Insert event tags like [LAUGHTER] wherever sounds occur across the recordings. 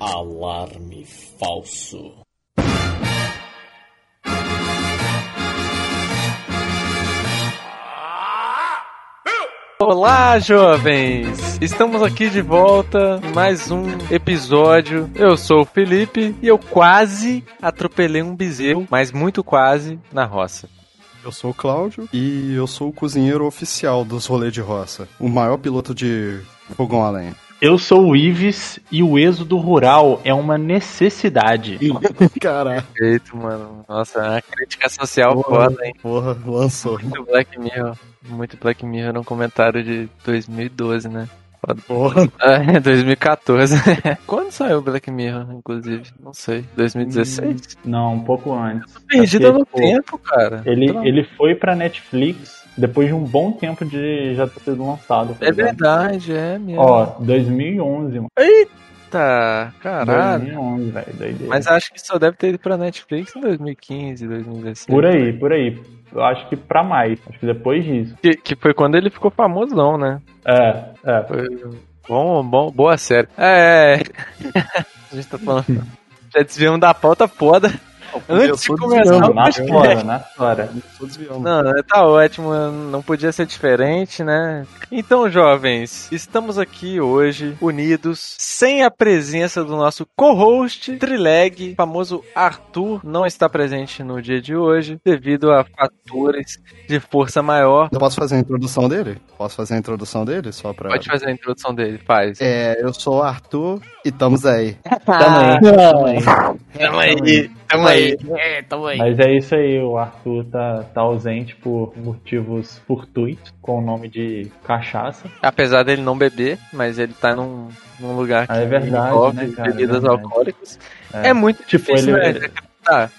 Alarme falso. Olá, jovens! Estamos aqui de volta em mais um episódio. Eu sou o Felipe e eu quase atropelei um bezerro, mas muito quase, na roça. Eu sou o Cláudio e eu sou o cozinheiro oficial dos rolês de roça. O maior piloto de fogão a lenha. Eu sou o Ives e o êxodo rural é uma necessidade. [LAUGHS] Caralho. Perfeito, mano. Nossa, é uma crítica social foda, hein? Porra, lançou. Muito Black Mirror. Muito Black Mirror no comentário de 2012, né? Foda. Porra. [LAUGHS] É, 2014. [LAUGHS] Quando saiu o Black Mirror, inclusive? Não sei. 2016? Não, um pouco antes. Tô perdido Acho no tipo, tempo, cara. Ele, ele foi pra Netflix depois de um bom tempo de já ter sido lançado. tá É ligado? verdade, é mesmo. Ó, 2011, mano. Eita, caralho. 2011, velho, doideira. Mas acho que só deve ter ido pra Netflix em 2015, 2016. Por aí, por aí. Eu acho que pra mais. Acho que depois disso. Que, que foi quando ele ficou famosão, né? É, é. Foi bom, bom, boa série. É. [LAUGHS] A gente tá falando. [LAUGHS] Já desviamos da pauta foda. Antes de começar desviando, o Na hora, na hora. Não, né, tá ótimo, não podia ser diferente, né? Então, jovens, estamos aqui hoje unidos, sem a presença do nosso co-host, Trileg, famoso Arthur, não está presente no dia de hoje, devido a fatores de força maior. Eu posso fazer a introdução dele? Posso fazer a introdução dele? Só pra. Pode fazer a introdução dele, faz. É, eu sou o Arthur e estamos aí. Também. Também. Tamo aí, tamo aí. Mas é isso aí, o Arthur tá, tá ausente por motivos fortuitos, com o nome de cachaça. Apesar dele não beber, mas ele tá num, num lugar que Ah, é verdade, envolve né, cara? bebidas É verdade. alcoólicas. É, É. muito Tipo, difícil, ele- né, acreditar.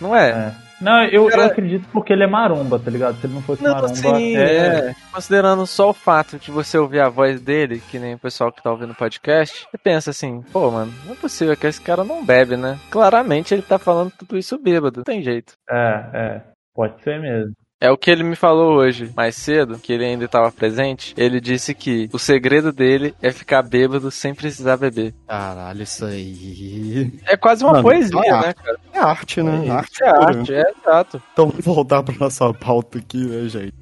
Não é? É. Não, eu, Cara- eu acredito porque ele é maromba, tá ligado? Se ele não fosse Não, maromba, sim, até... é. Considerando só o fato de você ouvir a voz dele, que nem o pessoal que tá ouvindo o podcast, você pensa assim, pô, mano, não é possível que esse cara não bebe, né? Claramente ele tá falando tudo isso bêbado, não tem jeito. É, é. Pode ser mesmo. É o que ele me falou hoje, mais cedo, que ele ainda estava presente. Ele disse que o segredo dele é ficar bêbado sem precisar beber. Caralho, isso aí. É quase uma Mano, poesia, é né, cara? É arte, né? arte. Isso é arte, é exato. Então vamos voltar pra nossa pauta aqui, né, gente?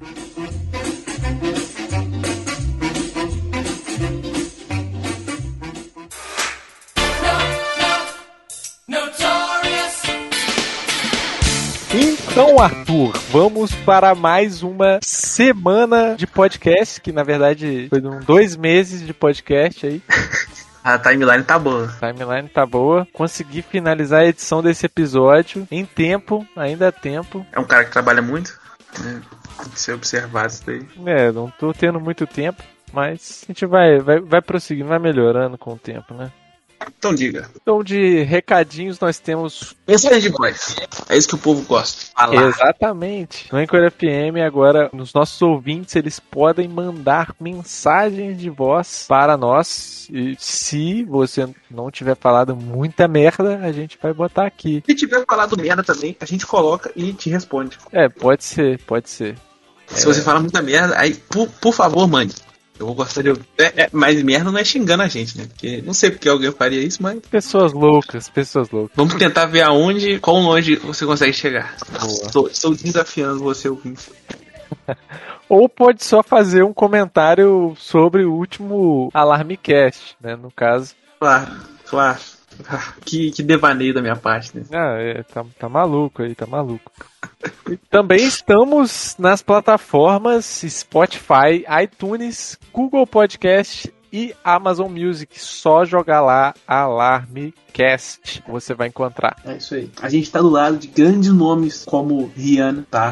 Então, Arthur, vamos para mais uma semana de podcast, que na verdade foi um dois meses de podcast aí. [LAUGHS] A timeline tá boa. A timeline tá boa. Consegui finalizar a edição desse episódio em tempo, ainda há tempo. É um cara que trabalha muito, né? Tem que ser observado isso daí. É, não tô tendo muito tempo, mas a gente vai, vai, vai prosseguindo, vai melhorando com o tempo, né? Então diga. Então, de recadinhos, nós temos Mensagem de voz. É isso que o povo gosta. Falar. Exatamente. No Anchor FM, agora, os nossos ouvintes, eles podem mandar mensagens de voz para nós. E se você não tiver falado muita merda, a gente vai botar aqui. Se tiver falado merda também, a gente coloca e te responde. É, pode ser, pode ser. Se você fala muita merda, aí, por, por favor, mande. Eu vou gostar de ouvir. É, é, mas merda não é xingando a gente, né? Porque não sei porque alguém faria isso, mas Pessoas loucas, pessoas loucas. vamos tentar ver aonde, quão longe você consegue chegar. Estou, estou desafiando você, ouvinte. [LAUGHS] Ou pode só fazer um comentário sobre o último Alarmecast, né? No caso. Claro, claro. Ah, Que, que devaneio da minha parte, né? Ah, é, tá, tá maluco aí, tá maluco. Também estamos nas plataformas Spotify, iTunes, Google Podcast e Amazon Music. Só jogar lá Alarmecast, você vai encontrar. É isso aí. A gente tá do lado de grandes nomes como Rihanna, tá?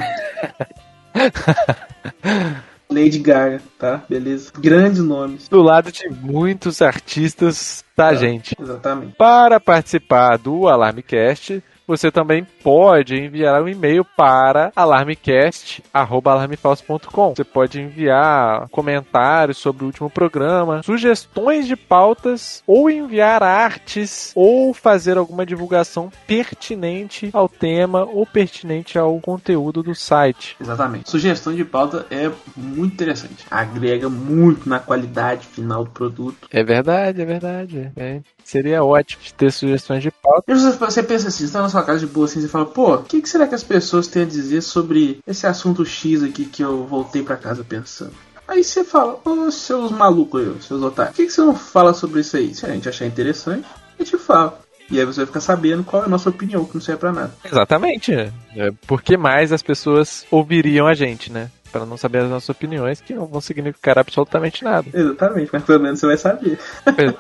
[LAUGHS] Lady Gaga, tá? Beleza? Grandes nomes. Do lado de muitos artistas da gente. Exatamente. Para participar do Alarmecast, você também pode enviar um e-mail para alarmecast.alarmefalso.com. Você pode enviar comentários sobre o último programa, sugestões de pautas, ou enviar artes, ou fazer alguma divulgação pertinente ao tema ou pertinente ao conteúdo do site. Exatamente. Sugestão de pauta é muito interessante. Agrega muito na qualidade final do produto. É verdade, é verdade. É. Seria ótimo ter sugestões de pauta. E você- pensa assim, na sua casa de boa assim, você fala, pô, o que, que será que as pessoas têm a dizer sobre esse assunto X aqui que eu voltei pra casa pensando? Aí você fala, ô seus malucos aí, seus otários, por que, que você não fala sobre isso aí? Se a gente achar interessante, a gente fala. E aí você vai ficar sabendo qual é a nossa opinião, que não serve pra nada. Exatamente. É, por que mais as pessoas ouviriam a gente, né? Para não saber as nossas opiniões, que não vão significar absolutamente nada. Exatamente, mas pelo menos você vai saber.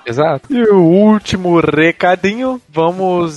Exato. E o último recadinho, vamos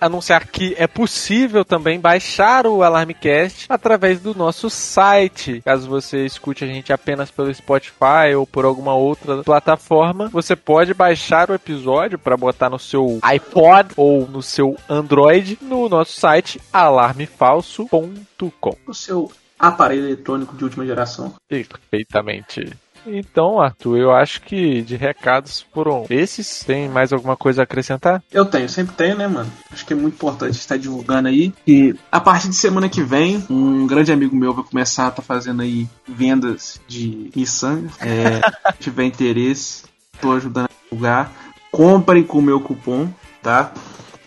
anunciar que é possível também baixar o Alarmecast através do nosso site. Caso você escute a gente apenas pelo Spotify ou por alguma outra plataforma, você pode baixar o episódio para botar no seu iPod ou no seu Android no nosso site alarmefalso.com. O seu aparelho eletrônico de última geração. Perfeitamente. Então, Arthur, eu acho que de recados foram esses. Tem mais alguma coisa a acrescentar? Eu tenho, sempre tenho, né, mano? Acho que é muito importante estar divulgando aí. E a partir de semana que vem, um grande amigo meu vai começar a estar fazendo aí vendas de miçanga. É, [LAUGHS] se tiver interesse, tô ajudando a divulgar. Comprem com o meu cupom, tá?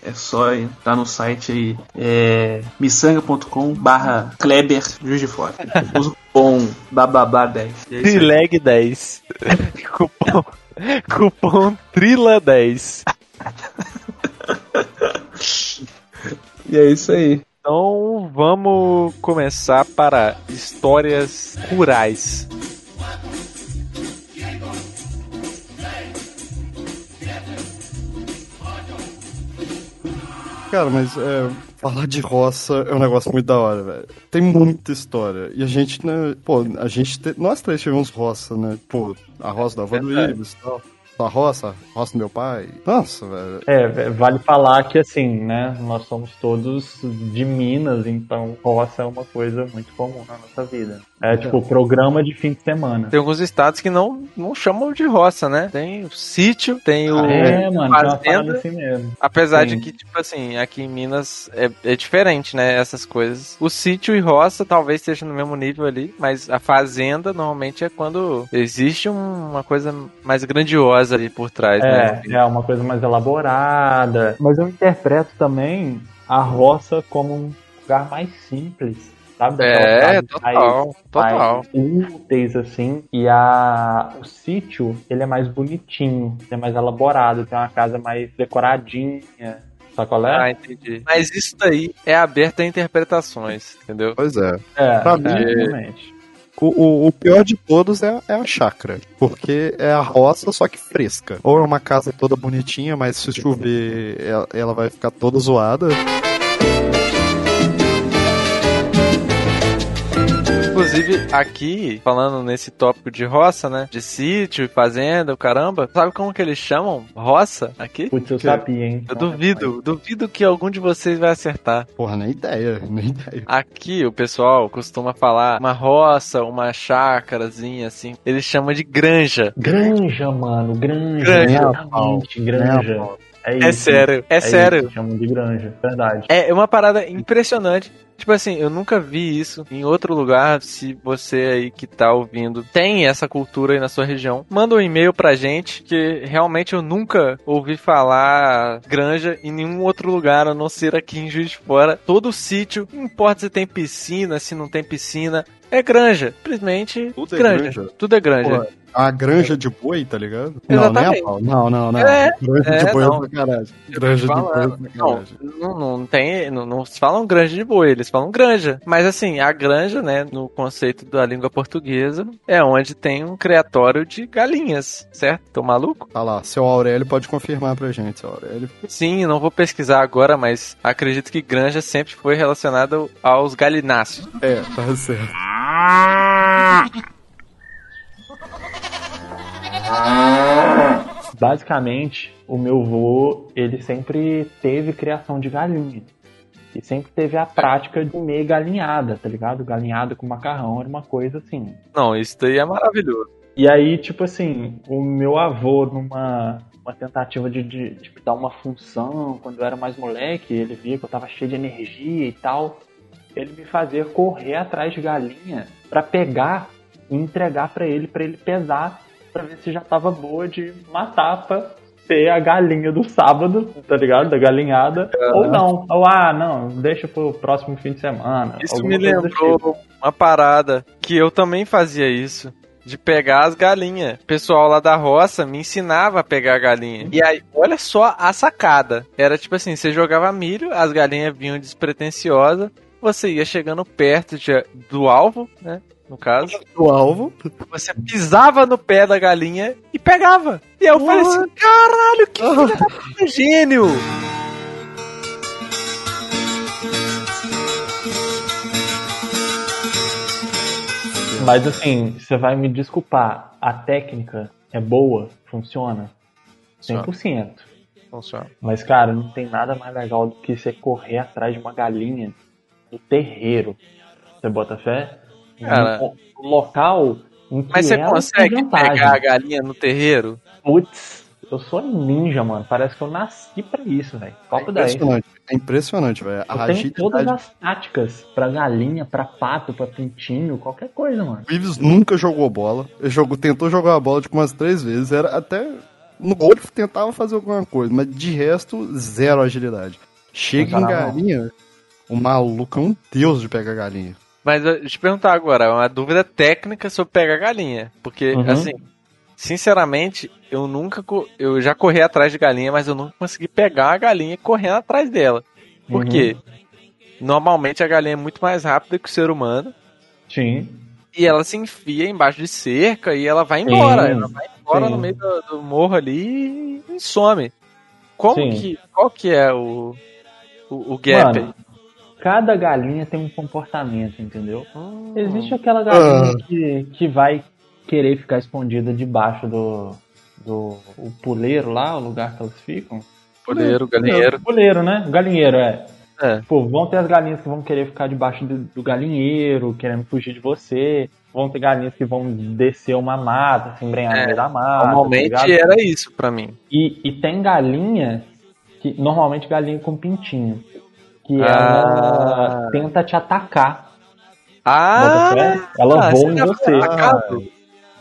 É só entrar no site aí, é miçanga.com barra Kleber Juiz de Fora. Usa [LAUGHS] cupom BABABA10. E é isso aí. Trileg 10. [LAUGHS] cupom, cupom Trila10. E é isso aí. Então vamos começar para histórias rurais. Cara, mas é, falar de roça é um negócio muito da hora, velho. Tem muita história. E a gente, né, pô, a gente, te- nós três tivemos roça, né? Pô, a roça da avó do. Ibis e tal. A roça, roça do meu pai. Nossa, velho. É, vale falar que assim, né? Nós somos todos de Minas, então roça é uma coisa muito comum na nossa vida. É tipo programa de fim de semana. Tem alguns estados que não, não chamam de roça, né? Tem o sítio, tem o É, mano, fazenda. assim mesmo. Apesar Sim. de que, tipo assim, aqui em Minas é, é diferente, né? Essas coisas. O sítio e roça talvez esteja no mesmo nível ali, mas a fazenda normalmente é quando existe um- uma coisa mais grandiosa ali por trás, né? É, é uma coisa mais elaborada. Mas eu interpreto também a roça como um lugar mais simples. Sabe? É, casas total, total. mais úteis, assim. E a, o sítio, ele é mais bonitinho, ele é mais elaborado, tem uma casa mais decoradinha. Sabe qual Ah, é? entendi. Mas isso daí é aberto a interpretações, entendeu? Pois é. É, pra mim- exatamente. O, o- o pior de todos é, é a chácara. Porque é a roça, só que fresca. Ou é uma casa toda bonitinha, mas se chover, ela, ela vai ficar toda zoada. Inclusive, aqui, falando nesse tópico de roça, né? De sítio e fazenda, o caramba. Sabe como que eles chamam roça aqui? Putz, eu Que- sabia, hein? Eu duvido, duvido que algum de vocês vai acertar. Porra, nem ideia, nem ideia. Aqui o pessoal costuma falar uma roça, uma chácarazinha assim. Eles chamam de granja. Granja, mano, granja. Granja. Realmente, granja. É isso. É sério, é, isso, sério. chamam de granja, verdade. É uma parada impressionante. Tipo assim, eu nunca vi isso em outro lugar. Se você aí que tá ouvindo tem essa cultura aí na sua região, manda um e-mail pra gente, que realmente eu nunca ouvi falar granja em nenhum outro lugar, a não ser aqui em Juiz de Fora. Todo sítio, não importa se tem piscina, se não tem piscina, é granja. Simplesmente Tudo é granja. granja? Tudo é granja. Porra, a granja de boi, tá ligado? Exatamente. Não, nem a pau. Não, não, não. É, granja é, de boi não. é sacanagem. Granja de boi é. Não, não, não tem. Não, não se falam granja de boi, eles falam granja. Mas assim, a granja, né, no conceito da língua portuguesa, é onde tem um criatório de galinhas, certo? Tô maluco? Tá lá, seu Aurélio pode confirmar pra gente, seu Aurélio. Sim, não vou pesquisar agora, mas acredito que granja sempre foi relacionada aos galináceos. É, tá certo. Basicamente, o meu vô, ele sempre teve criação de galinha. E sempre teve a prática de comer galinhada, tá ligado? Galinhada com macarrão era uma coisa assim. Não, isso daí é maravilhoso. E aí, tipo assim, o meu avô, numa uma tentativa de, de, de dar uma função, quando eu era mais moleque, ele via que eu tava cheio de energia e tal, ele me fazia correr atrás de galinha para pegar e entregar para ele, para ele pesar, para ver se já tava boa de matar pra ter a galinha do sábado, tá ligado? Da galinhada, ou não. Ou, ah, não, deixa pro próximo fim de semana. Isso me lembrou tipo. uma parada que eu também fazia isso de pegar as galinhas. O pessoal lá da roça me ensinava a pegar a galinha. E aí, olha só a sacada. Era tipo assim, você jogava milho, as galinhas vinham despretensiosas, você ia chegando perto de, do alvo, né? No caso. Do alvo. Você pisava no pé da galinha e pegava. E aí eu falei assim, caralho, que filho da [LAUGHS] gênio! Mas assim, você vai me desculpar, a técnica é boa, funciona? 100%. Funciona. Mas, cara, não tem nada mais legal do que você correr atrás de uma galinha no terreiro. Você bota fé? Cara, no local em que Mas você consegue pegar a galinha no terreiro? Putz, eu sou ninja, mano. Parece que eu nasci pra isso, velho. Copo é impressionante, é impressionante, velho. Eu tenho todas as táticas pra galinha, pra pato, pra pintinho, qualquer coisa, mano. O Ives nunca jogou bola. Ele jogou, tentou jogar a bola tipo umas três vezes. Era até no gol ele tentava fazer alguma coisa, mas de resto, zero agilidade. Chega em galinha, o maluco é um deus de pegar galinha. Mas deixa eu te perguntar agora, uma dúvida técnica sobre pegar galinha. Porque, uhum. assim, sinceramente, eu nunca. Eu já corri atrás de galinha, mas eu nunca consegui pegar a galinha correndo atrás dela. Por uhum. quê? Normalmente a galinha é muito mais rápida que o ser humano. Sim. E ela se enfia embaixo de cerca e ela vai embora. Sim. Ela vai embora Sim. no meio do, do, morro ali e some. Como Sim. que. Qual que é o. O, o gap Mano, Cada galinha tem um comportamento, entendeu? Hum. Existe aquela galinha ah. que, que vai querer ficar escondida debaixo do, do o puleiro lá, o lugar que elas ficam. Puleiro, galinheiro. Puleiro, né? Galinheiro, é. É. Pô, vão ter as galinhas que vão querer ficar debaixo do, do, galinheiro, querendo fugir de você. Vão ter galinhas que vão descer uma mata, se embrenhar é, no meio da mata. Normalmente tá era isso para mim. E, e tem galinha, que normalmente galinha com pintinho, que ah. ela tenta te atacar. Ah! Ela voa em você. Atacado?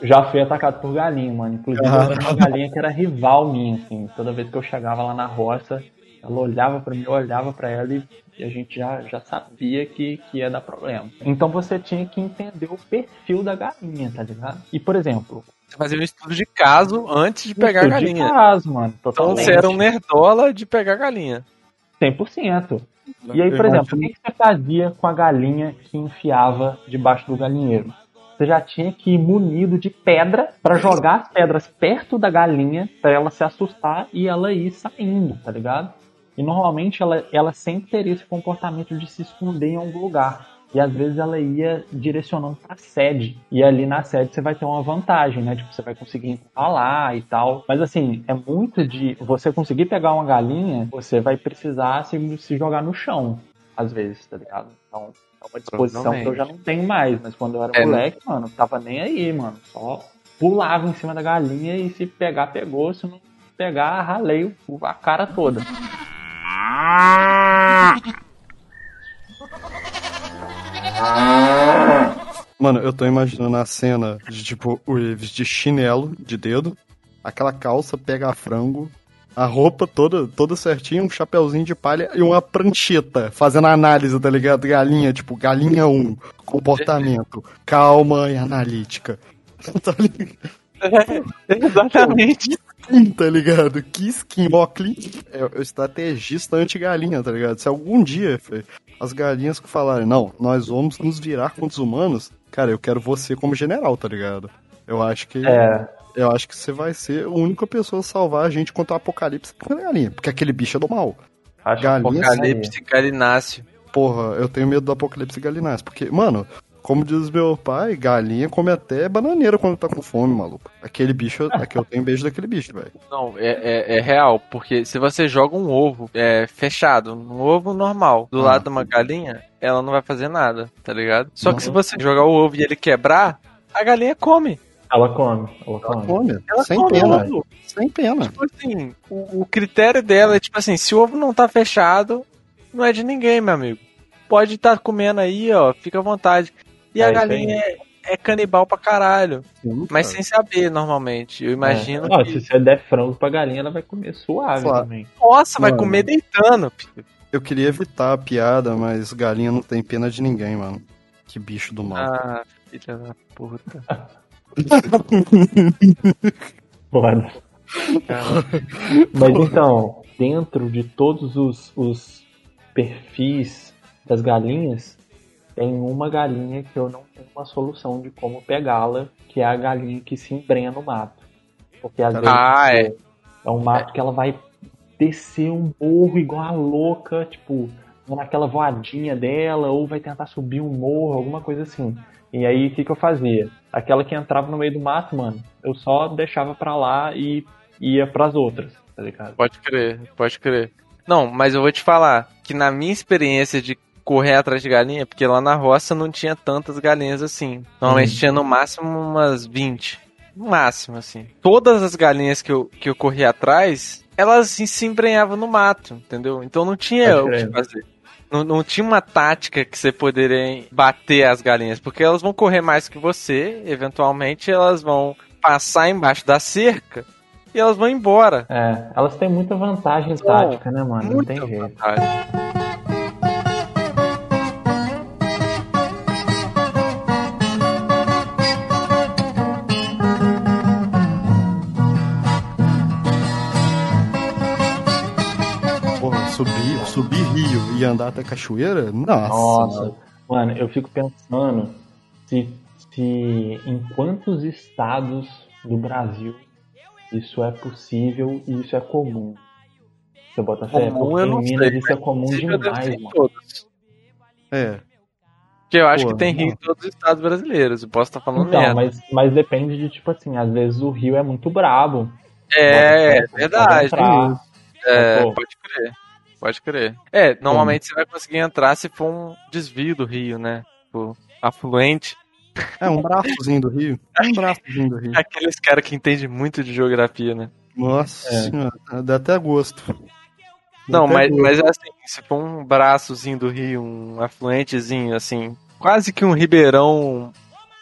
já fui atacado por galinha, mano. Inclusive, ah. eu era uma galinha que era rival minha, assim. Toda vez que eu chegava lá na roça, ela olhava para mim, eu olhava para ela e, e, a gente já, já sabia que, que ia dar problema. Então você tinha que entender o perfil da galinha, tá ligado? E, por exemplo... Você fazia um estudo de caso antes de pegar a galinha. de caso, mano. Totalmente. Então você era um nerdola de pegar a galinha. 100%. E aí, por exemplo, o que você fazia com a galinha que enfiava debaixo do galinheiro? você já tinha que ir munido de pedra para jogar as pedras perto da galinha para ela se assustar e ela ir saindo, tá ligado? E normalmente ela, ela sempre teria esse comportamento de se esconder em algum lugar. E às vezes ela ia direcionando pra sede. E ali na sede você vai ter uma vantagem, né? Tipo, você vai conseguir falar e tal. Mas assim, é muito de. Você conseguir pegar uma galinha, você vai precisar se, se jogar no chão, às vezes, tá ligado? Então, é uma disposição que eu já não tenho mais, mas quando eu era é, né? moleque, né? mano, tava nem aí, mano. Só pulava em cima da galinha e se pegar, pegou. Se não pegar, ralei a cara toda. [LAUGHS] Mano, eu tô imaginando a cena de tipo o Ives de chinelo de dedo, aquela calça pega frango, a roupa toda, toda certinha, um chapeuzinho de palha e uma prancheta, fazendo análise, tá ligado? Galinha, tipo, galinha 1, comportamento, calma e analítica. [LAUGHS] Tá ligado? É, [LAUGHS] exatamente. Tá ligado? Que skin, ó, é o estrategista anti-galinha, tá ligado? Se algum dia, as galinhas que falarem, não, nós vamos nos virar contra os humanos, cara, eu quero você como general, tá ligado? Eu acho que. É eu acho que você vai ser a única pessoa a salvar a gente contra o apocalipse com a galinha. Porque aquele bicho é do mal. Acho galinha, apocalipse galináceo. Porra, eu tenho medo do apocalipse galináceo. Porque, mano, como diz meu pai, galinha come até bananeira quando tá com fome, maluco. Aquele bicho, [LAUGHS] aqui eu tenho beijo daquele bicho, velho. Não, é, é, é real, porque se você joga um ovo é, fechado, um ovo normal, do Ah. lado de uma galinha, ela não vai fazer nada, tá ligado? Só que se você jogar o ovo e ele quebrar, a galinha come. Ela come, ela Ela come. come, Ela sem come pena, ovo. sem pena. Tipo assim, o, o critério dela é tipo assim, se o ovo não tá fechado, não é de ninguém, meu amigo. Pode estar comendo aí, ó, fica à vontade. E É a galinha é, é canibal pra caralho. Sim, Mas cara. sem saber, normalmente. Eu imagino É. Não, que. se você der frango pra galinha, ela vai comer suave Claro. também. Nossa, vai Mano. comer deitando. filho. Eu queria evitar a piada, mas galinha não tem pena de ninguém, mano. Que bicho do mal. Ah, filha da puta. [LAUGHS] Foda. Mas então, dentro de todos os, os perfis das galinhas, tem uma galinha que eu não tenho uma solução de como pegá-la, que é a galinha que se embrenha no mato. Porque às vezes Ah, é. tipo, é um mato que ela vai descer um morro igual a louca, tipo, naquela voadinha dela, ou vai tentar subir um morro, alguma coisa assim. E aí, o que, que eu fazia? Aquela que entrava no meio do mato, mano, eu só deixava pra lá e ia pras outras, tá ligado? Pode crer, pode crer. Não, mas eu vou te falar que na minha experiência de correr atrás de galinha, porque lá na roça não tinha tantas galinhas assim. Normalmente Uhum. tinha no máximo umas 20. No máximo, assim. Todas as galinhas que eu, que eu corria atrás, elas se, se embrenhavam no mato, entendeu? Então não tinha Pode o que fazer. Não, não tinha uma tática que você poderia bater as galinhas, porque elas vão correr mais que você, eventualmente elas vão passar embaixo da cerca e elas vão embora. É, elas têm muita vantagem São tática, né, mano? Não Muita tem jeito. vantagem. Subir, rio e andar até cachoeira? Nossa. Nossa, mano, eu fico pensando se, se em quantos estados do Brasil isso é possível e isso é comum. Você bota fé? Comum Porque eu não em Minas sei, isso é comum demais, mano. todos. É. Porque eu acho Pô, que tem rio não. em todos os estados brasileiros. Eu posso estar falando Então, merda. mas, mas depende de, tipo assim, às vezes o rio é muito brabo. É, fé, verdade. É, Pô. pode crer. Pode crer. É, normalmente você vai conseguir entrar se for um desvio do rio, né? Tipo, afluente. É, um braçozinho do rio. Um braçozinho do rio. Aqueles caras que entendem muito de geografia, né? Nossa É. senhora, dá até gosto. Dá Não, até mas, gosto. mas é assim, se for um braçozinho do rio, um afluentezinho, assim, quase que um ribeirão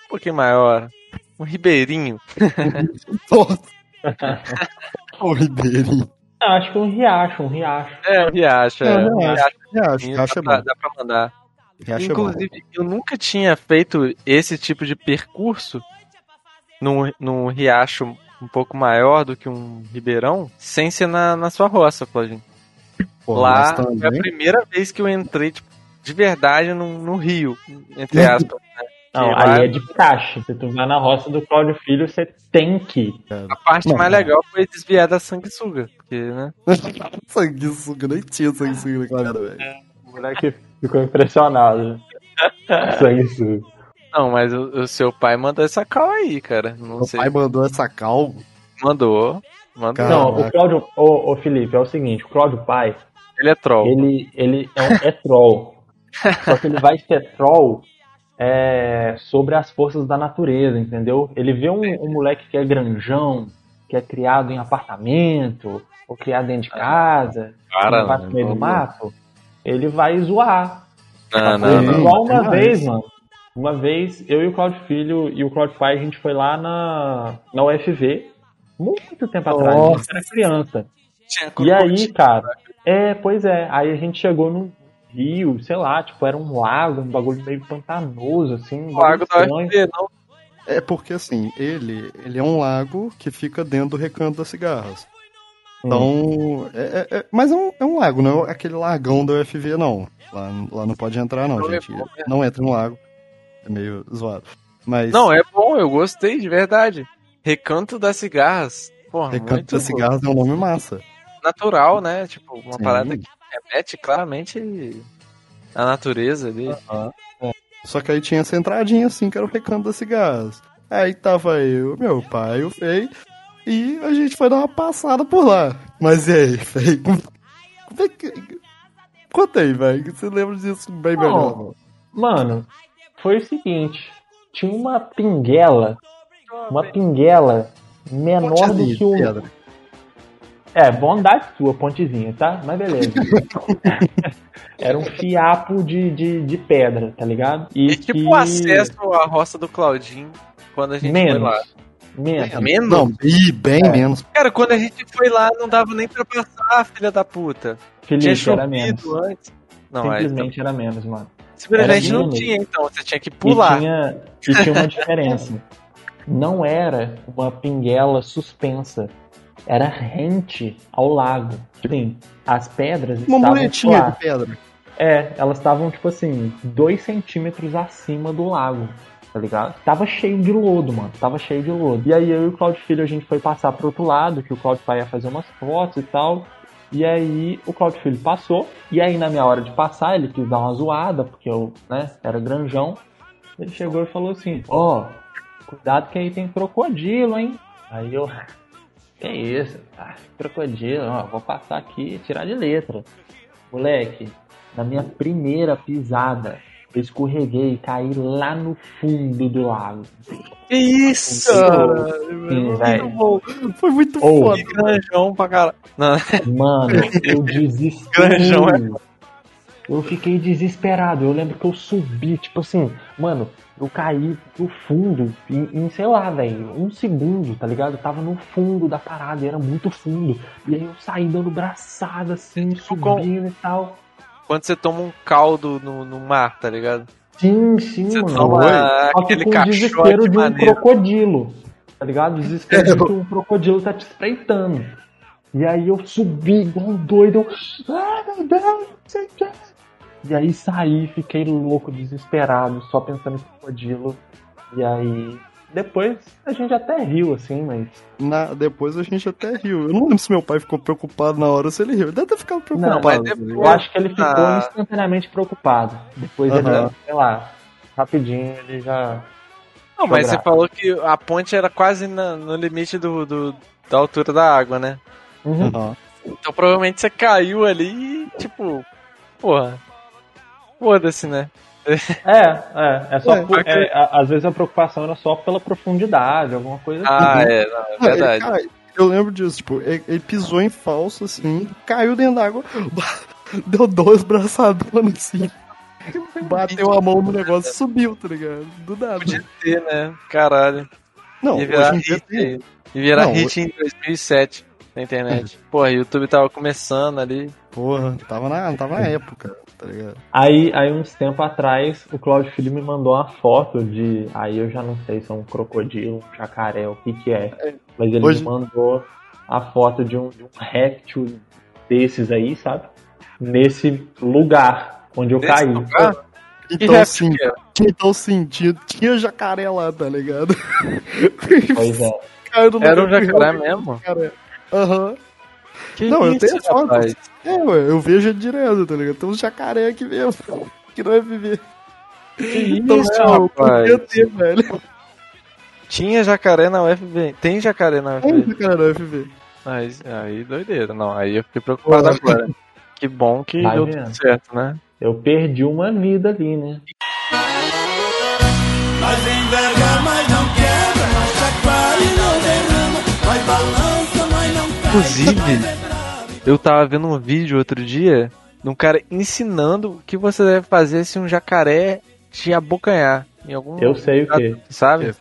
um pouquinho maior. Um ribeirinho. [LAUGHS] [LAUGHS] Ô, Ribeirinho. Eu acho que um riacho, um riacho. É, um riacho, é. É, Um riacho. riacho, Riacho, dá, riacho é pra, bom. dá pra mandar. Riacho é bom. Inclusive, eu nunca tinha feito esse tipo de percurso num, num riacho um pouco maior do que um ribeirão, sem ser na, na sua roça, Claudinho. Pô, Lá foi a primeira vez que eu entrei tipo, de verdade no, no rio, entre [LAUGHS] aspas. Não, aí é de praxe. Se tu vai na roça do Cláudio Filho, você tem que. ir. A parte Não, mais legal foi desviar da sanguessuga, porque, né? [LAUGHS] Sanguessuga, nem tinha sanguessuga naquela merda, velho. O moleque ficou impressionado. [LAUGHS] Sanguessuga. Não, mas o, o seu pai mandou essa cal aí, cara. Não Meu sei. pai mandou essa cal. Mandou. Mandou. Não, o Cláudio, ô, ô Felipe, é o seguinte, o Cláudio Pai, Ele é troll. ele, ele é, é troll. [LAUGHS] Só que ele vai ser troll é, sobre as forças da natureza, entendeu? Ele vê um, um moleque que é granjão, que é criado em apartamento, ou criado dentro de casa, Cara, pro meio do mato, ele vai zoar. Não, não, Não, não. Igual uma vez, mano. Uma vez, eu e o Claudio Filho e o Claudio Pai, a gente foi lá na, na UFV, muito tempo atrás, a gente era criança. Tinha E aí, cara, é, pois é, aí a gente chegou num rio, sei lá, tipo, era um lago, um bagulho meio pantanoso, assim, um O lago da. UFC, não. É porque assim, ele, ele é um lago que fica dentro do recanto das cigarras. Então. É, é- é- mas é um, é um lago, não é aquele lagão da UFV, não. Lá, lá não pode entrar, não, Não é gente. bom, né? Não entra no lago. É meio zoado. Mas. Não, é bom, eu gostei, de verdade. Recanto das cigarras. Porra, Recanto das cigarras é um nome massa. Natural, né? Tipo, uma Sim. parada que remete claramente à natureza ali. Aham. Só que aí tinha essa entradinha assim, que era o recanto desse gás. Aí tava eu, meu pai, o Fei, e a gente foi dar uma passada por lá. Mas e aí, Fei? Como é que. Conta aí, velho. Você lembra disso bem Não. melhor? Mano, foi o seguinte: tinha uma pinguela, uma pinguela menor do que o. É, bondade sua, pontezinha, tá? Mas beleza. [LAUGHS] Era um fiapo de, de, de pedra, tá ligado? E E tipo que- o acesso à roça do Claudinho quando a gente foi Menos. lá. Menos. Menos? Não, e bem É. menos. Cara, quando a gente foi lá, não dava nem pra passar, filha da puta. Tinha Felipe, era menos. antes. Não, aí, então, Simplesmente era menos, mano. simplesmente não tinha, então. Você tinha que E pular. tinha, e tinha uma diferença. [LAUGHS] Não era uma pinguela suspensa. Era rente ao lago. Tipo assim, as pedras Uma estavam lá. de pedra. É, elas estavam, tipo assim, dois centímetros acima do lago, tá ligado? Tava cheio de lodo, mano. Tava cheio de lodo. E aí eu e o Claudio Filho, a gente foi passar pro outro lado, que o Claudio Pai ia fazer umas fotos e tal. E aí o Claudio Filho passou. E aí, na minha hora de passar, ele quis dar uma zoada, porque eu, né, era granjão. Ele chegou e falou assim, ó, cuidado que aí tem crocodilo, hein? Aí eu, que isso? Ah, crocodilo, ó, vou passar aqui e tirar de letra. Moleque, na minha primeira pisada, eu escorreguei e caí lá no fundo do lago. Que isso? Sim, velho. Foi muito Ou- foda. Granjão pra caralho. Mano, eu [LAUGHS] desesperei. Granjão é Eu fiquei desesperado. Eu lembro que eu subi, tipo assim, mano, eu caí no fundo em, em, sei lá, velho, um segundo, tá ligado? Eu tava no fundo da parada era muito fundo. E aí eu saí dando braçada assim, com- subindo e tal. quando você toma um caldo no, no mar, tá ligado? Sim, sim, Você mano. toma aquele com o desespero caixote de um crocodilo. Tá ligado? O desespero de que um crocodilo tá te espreitando. E aí eu subi igual um doido. Eu... Ai, meu Deus, não sei o que. E aí saí, fiquei louco, desesperado, só pensando em crocodilo. E aí. Depois a gente até riu, assim, mas. Na- depois a gente até riu. Eu não lembro se meu pai ficou preocupado na hora ou se ele riu. Ele deve ter ficado preocupado. Não, depois-? Eu acho que ele ficou Ah. instantaneamente preocupado. Depois ele, Aham. sei lá, rapidinho ele já. Não, mas você falou que a ponte era quase na- no limite do, do- da altura da água, né? Uhum. Então provavelmente você caiu ali e, tipo, porra. Foda-se, né? É, é, é só É, por- é, às vezes a preocupação era só pela profundidade, alguma coisa Ah, assim. é, não, é Ah, ele verdade. eu lembro disso, tipo, ele, ele pisou em falso, assim, caiu dentro d'água, deu dois braçadonas, assim, bateu a mão no negócio e subiu, tá ligado? Do nada. Podia ter, né? Caralho. Não, hoje virar em dia hit, tem. ia virar Não, hit em 2007 na internet. Porra, o YouTube tava começando ali. Porra, tava na, tava na época, tá ligado? Aí, aí uns tempos atrás, o Claudio Filho me mandou uma foto de. Aí eu já não sei se é um crocodilo, um jacaré, o que que é. Mas ele Hoje- me mandou a foto de um, de um réptil desses aí, sabe? Nesse lugar onde eu Nesse caí. lugar? Então rap sim, que é? então sim, tinha, tinha jacaré lá, tá ligado? Pois é. [LAUGHS] Era um jacaré mesmo? jacaré. Aham. Que Não, eu isso, tenho foto. É, ué, eu vejo ele direto, tá ligado? Tem uns jacaré aqui mesmo, [LAUGHS] que não é viver. Que Então, isso, eu rapaz? ter, velho. Tinha jacaré na UFB. Tem jacaré na Tem UFB. jacaré no FV. Mas aí doideira. Não, aí eu fiquei preocupado agora. Que bom que Vai deu vendo. tudo certo, né? Eu perdi uma vida ali, né? Mas enverga, mas não quebra, mas chacoalha e não derrama, mas balança. Inclusive, eu tava vendo um vídeo outro dia de um cara ensinando o que você deve fazer se um jacaré te abocanhar. Em algum Eu sei o que. Sabe?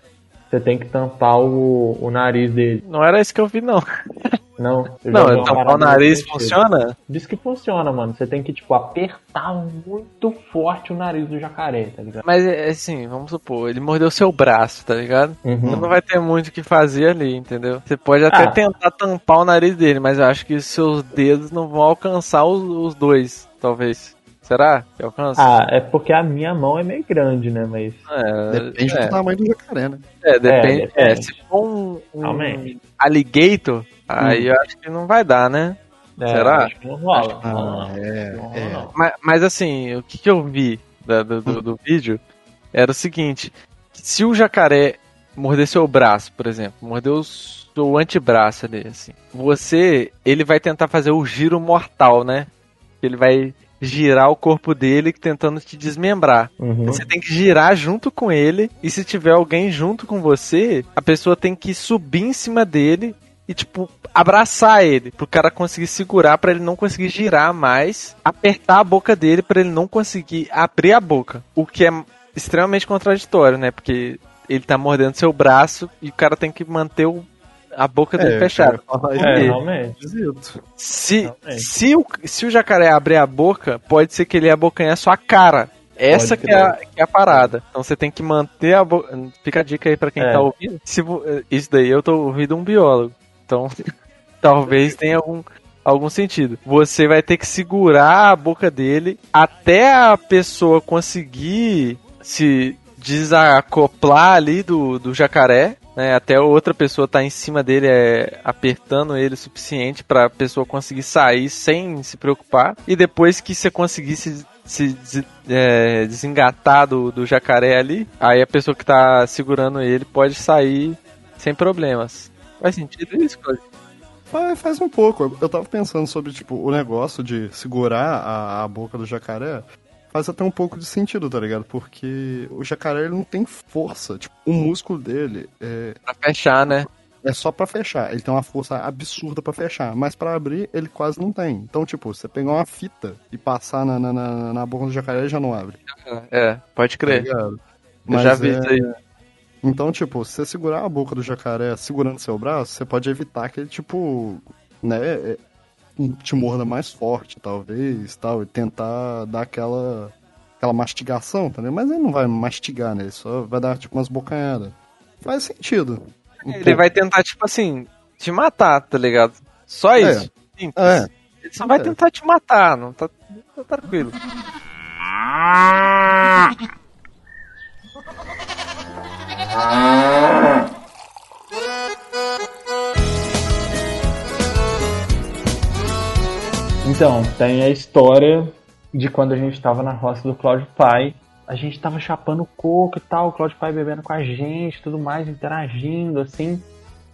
Você tem que tampar o, o nariz dele. Não era isso que eu vi, não. [LAUGHS] Não, Não, tampar o nariz funciona? Diz que funciona, mano. Você tem que, tipo, apertar muito forte o nariz do jacaré, tá ligado? Mas é assim, vamos supor, ele mordeu seu braço, tá ligado? Uhum. não vai ter muito o que fazer ali, entendeu? Você pode até Ah. tentar tampar o nariz dele, mas eu acho que seus dedos não vão alcançar os, os dois, talvez. Será que alcança? Ah, é porque a minha mão é meio grande, né? Mas. é, Depende é, do tamanho do jacaré, né? é, depende. É, depende. É, se for um, um Realmente. alligator, aí eu acho que não vai dar, né? É, Será? Acho que não rola. Ah, Não, não. é, é. Mas, mas assim, o que, que eu vi da- do, do, do vídeo era o seguinte: se o jacaré morder seu braço, por exemplo, mordeu o seu antebraço ali, assim, você, ele vai tentar fazer o giro mortal, né? Ele vai girar o corpo dele tentando te desmembrar. Uhum. Você tem que girar junto com ele e se tiver alguém junto com você, a pessoa tem que subir em cima dele e tipo abraçar ele, pro cara conseguir segurar pra ele não conseguir girar mais, apertar a boca dele pra ele não conseguir abrir a boca, o que é extremamente contraditório, né? Porque ele tá mordendo seu braço e o cara tem que manter o- a boca dele É, fechada. falar isso. É, realmente. Se, Realmente. se, o, se o jacaré abrir a boca, pode ser que ele abocanhe a sua cara. Essa que é, a, que é a parada. Então você tem que manter a boca. Fica a dica aí pra quem É. tá ouvindo. Se, isso daí eu tô ouvindo um biólogo. Então [LAUGHS] talvez tenha algum, algum sentido. Você vai ter que segurar a boca dele até a pessoa conseguir se desacoplar ali do, do jacaré. Né, até outra pessoa tá em cima dele, é, apertando ele o suficiente pra pessoa conseguir sair sem se preocupar. E depois que você conseguir se, se é, desengatar do, do jacaré ali, aí a pessoa que tá segurando ele pode sair sem problemas. Faz sentido isso, Claudio? Faz, faz um pouco. Eu- tava pensando sobre, tipo, o negócio de segurar a, a boca do jacaré. Faz até um pouco de sentido, tá ligado? Porque o jacaré ele não tem força. Tipo, o músculo dele é, Pra fechar, né? é só pra fechar. Ele tem uma força absurda pra fechar. Mas pra abrir, ele quase não tem. Então, tipo, você pegar uma fita e passar na, na, na, na boca do jacaré, ele já não abre. É, pode Tá crer. ligado? Eu já Mas vi é- isso aí. Então, tipo, se você segurar a boca do jacaré segurando seu braço, você pode evitar que ele, tipo, né, é, te morda mais forte, talvez, tal, e tentar dar aquela, aquela mastigação, entendeu? Mas ele não vai mastigar, né? Ele só vai dar, tipo, umas bocanhadas. Faz sentido. Um Ele pouco. vai tentar, tipo assim, te matar, tá ligado? Só É. isso. Simples. É. Ele só vai É. tentar te matar, não tá, tá tranquilo. [LAUGHS] Então, tem a história de quando a gente tava na roça do Cláudio Pai. A gente tava chapando coco e tal, o Cláudio Pai bebendo com a gente, tudo mais, interagindo, assim.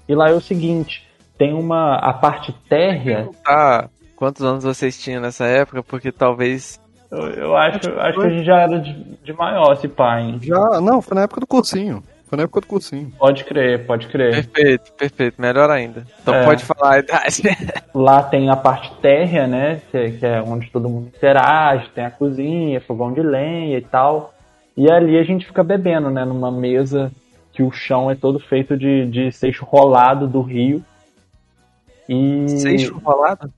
E lá é o seguinte, tem uma. a parte térrea. Tá. Quantos anos vocês tinham nessa época? Porque talvez. Eu, eu acho, acho que a gente já era de, de maior, esse pai. hein? Já, não, foi na época do cursinho. Foi na época do cursinho. Pode crer, pode crer. Perfeito, perfeito. Melhor ainda. Então É. pode falar a idade. [LAUGHS] Lá tem a parte térrea, né? Que, que é onde todo mundo interage, tem a cozinha, fogão de lenha e tal. E ali a gente fica bebendo, né? Numa mesa que o chão é todo feito de, de seixo rolado do rio. E. Seixo rolado?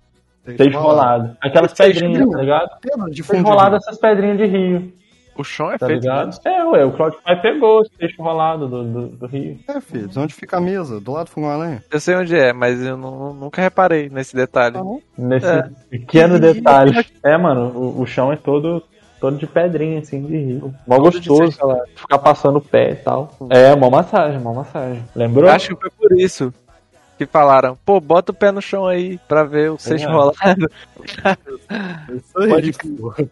Seixo rolado. Aquelas Seixo pedrinhas, tá ligado? Seixo fundo. rolado, essas pedrinhas de rio, O chão é tá feito. ligado? disso. É, ué, o Claudio Pai pegou o seixo rolado do, do, do rio. É, filho, onde fica a mesa? Do lado do fogão. Eu sei onde é, mas eu não- nunca reparei nesse detalhe. Tá bom? Nesse É. pequeno [LAUGHS] detalhe. É, mano, o, o chão é todo, todo de pedrinha, assim, de rio. Mó gostoso. rolado. Ficar passando o pé e tal. É, mó massagem, mó massagem. Lembrou? Eu acho que foi por isso que falaram, pô, bota o pé no chão aí pra ver o seixo É. rolado. Isso aí, Pode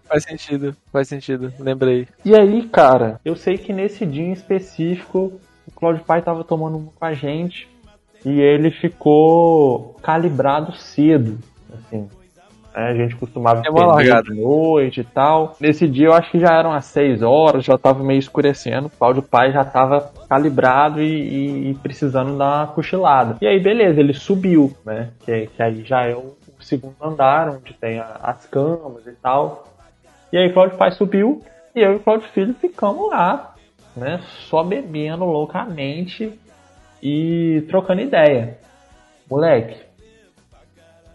faz sentido, faz sentido, lembrei. E aí, cara, eu sei que nesse dia em específico, o Claudio Pai tava tomando um com a gente e ele ficou calibrado cedo, assim. É, a gente costumava É uma de noite e tal. Nesse dia eu acho que já eram as 6 horas, já tava meio escurecendo. O Cláudio Pai já tava calibrado e, e- e precisando dar uma cochilada. E aí, beleza, ele subiu, né? Que, que aí já é o, o segundo andar, onde tem a- as camas e tal. E aí, Cláudio Pai subiu e eu e o Cláudio Filho ficamos lá, né? Só bebendo loucamente e trocando ideia. Moleque,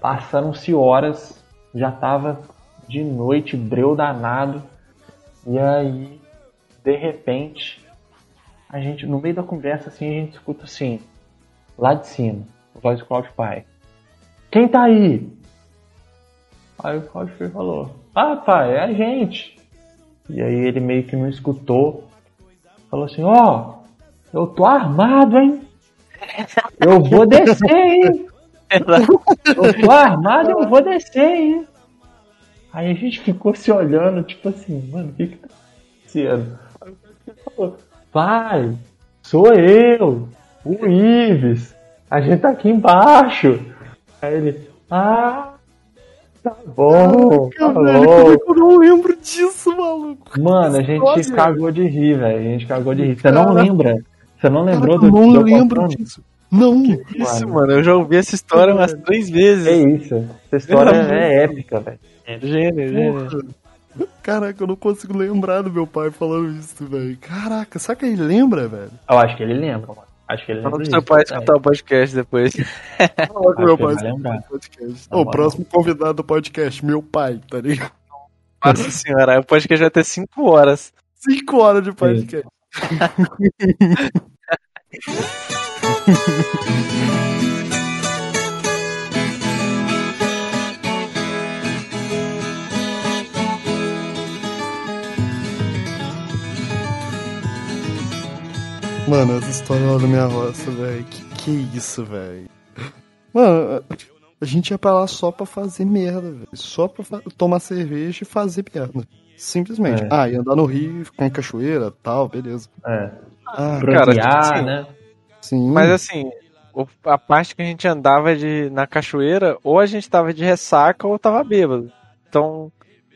passaram-se horas, já tava de noite, breu danado. E aí, de repente, a gente, no meio da conversa, assim, a gente escuta assim, lá de cima, a voz do Cláudio Pai. Quem tá aí? Aí o Cláudio Filho falou, ah, pai, é a gente. E aí ele meio que não escutou. Falou assim, ó, eu tô armado, hein? Eu vou descer, hein? Eu tô armado, eu vou descer, hein? Aí a gente ficou se olhando, tipo assim, mano, o que que tá acontecendo? Aí o Filho Pai, sou eu, o Ives. A gente tá aqui embaixo. Aí ele, ah, tá bom, tá Velho, é bom. eu não lembro disso, maluco? Mano, a gente Nossa. cagou de rir, velho. A gente cagou de rir. Você não Caraca. lembra? Você não lembrou Cara, do eu não do lembro disso. Não. Isso, mano, eu já ouvi essa história umas três Que vezes. isso? Essa história é épica, velho. Gênio, gênio. Porra. Caraca, eu não consigo lembrar do meu pai falando isso, velho. Caraca, será que ele lembra, velho? Eu acho que ele lembra, mano. Acho que ele Fala lembra pro seu pai velho. escutar o podcast depois. [LAUGHS] Fala com meu que pai. lembrar. no podcast. Tá o bom. próximo convidado do podcast, meu pai, tá ligado? Nossa senhora, o podcast vai ter cinco horas. Cinco horas de podcast. [LAUGHS] Mano, essa história lá da minha roça, velho. Que que é isso, velho? Mano, a gente ia pra lá só pra fazer merda, velho. Só pra tomar cerveja e fazer merda. Simplesmente. É. Ah, ia andar no rio, ficar em cachoeira tal, beleza. É. Ah, Cara, tipo assim, né? Sim. Mas assim, a parte que a gente andava de, na cachoeira, ou a gente tava de ressaca ou tava bêbado. Então,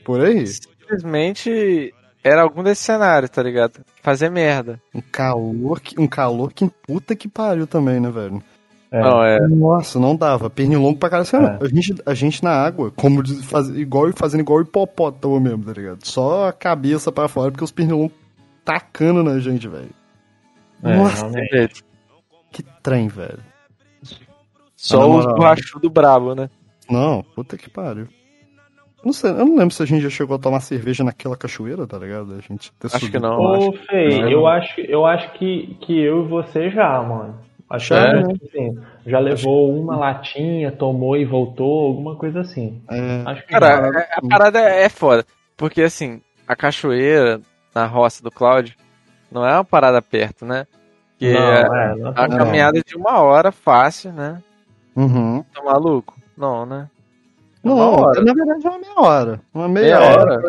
Por aí, simplesmente era algum desses cenários, tá ligado? Fazer merda. um calor que, um calor que puta que pariu também, né, velho? É. Não, é. Nossa, não dava. Pernilongo pra caralho. Assim, É. a, gente, a gente na água, como faz, igual, fazendo igual hipopótamo mesmo, tá ligado? Só a cabeça pra fora, porque os pernilongos tacando na gente, velho. É, Nossa, realmente. Que trem, velho. Só Na os borrachudo brabo, né? Não, puta que pariu. Eu não sei, eu não lembro se a gente já chegou a tomar cerveja naquela cachoeira, tá ligado? A gente ter Acho que subido. não. Ô, acho. Fei, Não. eu acho, eu acho que, que eu e você já, mano. Acho que É? tipo assim, já levou uma latinha, tomou e voltou, alguma coisa assim. É, Acho que Cara, já. a, a parada é foda. Porque assim, a cachoeira na roça do Cláudio não é uma parada perto, né? Que não, é é, não, a não. caminhada de uma hora fácil, né? uhum. Tá maluco? Não, né? Não, Uma hora. na verdade é uma meia hora. Uma meia, Meia hora. hora?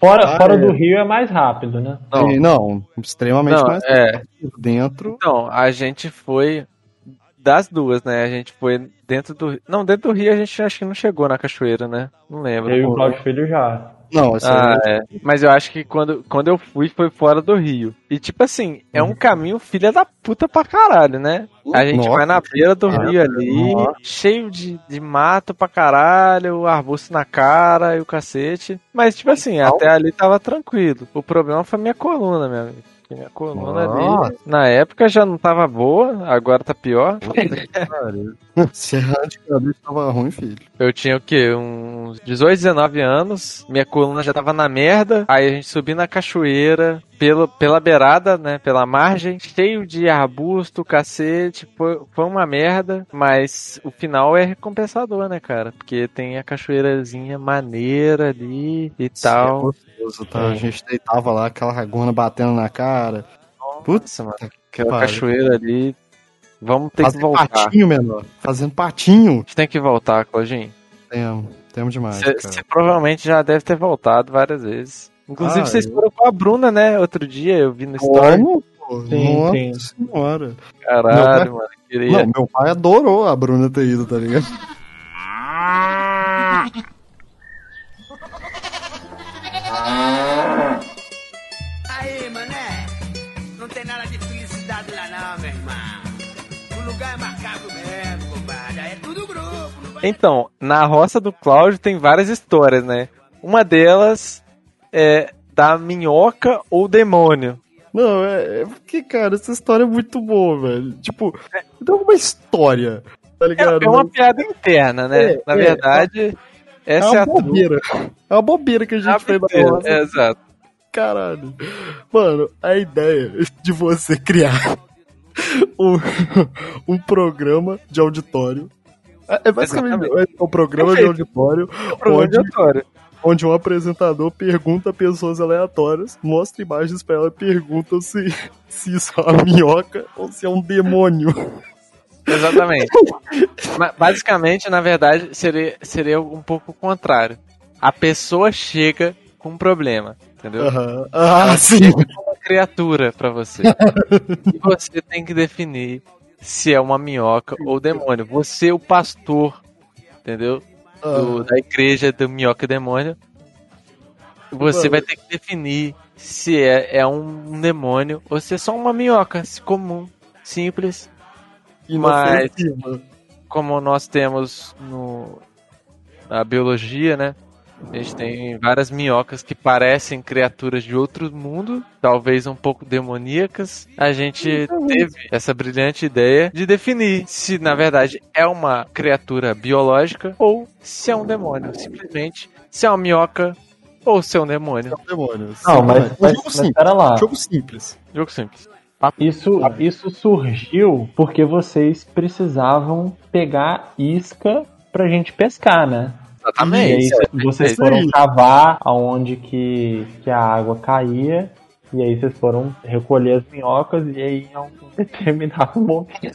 Fora, Ah, fora é. do Rio é mais rápido, né? Não. Não, extremamente Não, mais é. rápido. dentro. Então, a gente foi das duas, né? A gente foi dentro do. Não, dentro do Rio a gente acho que não chegou na cachoeira, né? Não lembro. Eu e o Claudio Filho já. Não, isso Ah, é. Mas eu acho que quando, quando eu fui foi fora do Rio. E tipo assim, é Uhum. um caminho filha da puta pra caralho, né? A gente Nossa. vai na beira do rio ali, nossa. cheio de, de mato pra caralho, arbusto na cara e o cacete. Mas tipo assim, até ali tava tranquilo. O problema foi minha coluna, meu amigo. Minha coluna Nossa. ali, na época já não tava boa, agora tá pior. [LAUGHS] Se antigamente tava ruim, filho. Eu tinha o quê? Uns 18, 19 anos. Minha coluna já tava na merda. Aí a gente subiu na cachoeira, pelo, pela beirada, né? Pela margem, cheio de arbusto, cacete. Foi, foi uma merda. Mas o final é recompensador, né, cara? Porque tem a cachoeirazinha maneira ali e É tal. Gostoso, tá? A gente deitava lá, aquela ragona batendo na cara. Putz, mano. tá que Aquela pariu. cachoeira ali. Vamos ter que Fazendo voltar. patinho, menor. Fazendo patinho. A gente tem que voltar, Claudinho. Temos, temos demais, Você provavelmente já deve ter voltado várias vezes. Inclusive, Ah, vocês eu- foram com a Bruna, né? Outro dia eu vi no story. Como? Sim, Nossa sim. senhora. Caralho, Meu mano. Queria. Não, meu pai adorou a Bruna ter ido, tá ligado? [LAUGHS] Então, na roça do Cláudio tem várias histórias, né? Uma delas é da minhoca ou demônio. Não, é, é porque, cara, essa história é muito boa, velho. Tipo, dá uma história, tá É, ligado? é uma piada interna, né? É, na é. verdade, É essa é a bobeira. É uma bobeira que a É a gente fez na nossa. é, exato. Caralho. Mano, a ideia de você criar [LAUGHS] um, [LAUGHS] um programa de auditório. É é basicamente Exatamente. é um programa de Perfeito. auditório Programa de onde, auditório. onde um apresentador pergunta a pessoas aleatórias, mostra imagens pra ela e pergunta se, se isso é uma minhoca ou se é um demônio. Exatamente. [LAUGHS] Basicamente, na verdade, seria, seria um pouco o contrário. A pessoa chega com um problema, entendeu? Aham. Ah, sim. criatura pra você. [LAUGHS] e você tem que definir se é uma minhoca ou demônio. Você, o pastor, entendeu? Do- Ah, da igreja do minhoca e demônio. Você vai ter que definir se é, é um demônio ou se é só uma minhoca comum, simples, inofensiva. como nós temos no, na biologia, né? A gente tem várias minhocas que parecem criaturas de outro mundo, talvez um pouco demoníacas. A gente teve essa brilhante ideia de definir se, na verdade, é uma criatura biológica ou se é um demônio. Simplesmente, se é uma minhoca ou se é um demônio. Demônios. Não, mas, Um mas, jogo mas simples. pera lá. Jogo simples. Jogo simples. Isso, isso surgiu porque vocês precisavam pegar isca pra gente pescar, né? E aí Exatamente. cê- vocês foram aí. cavar aonde que, que a água caía. E aí vocês foram recolher as minhocas e aí em um [LAUGHS] determinado momento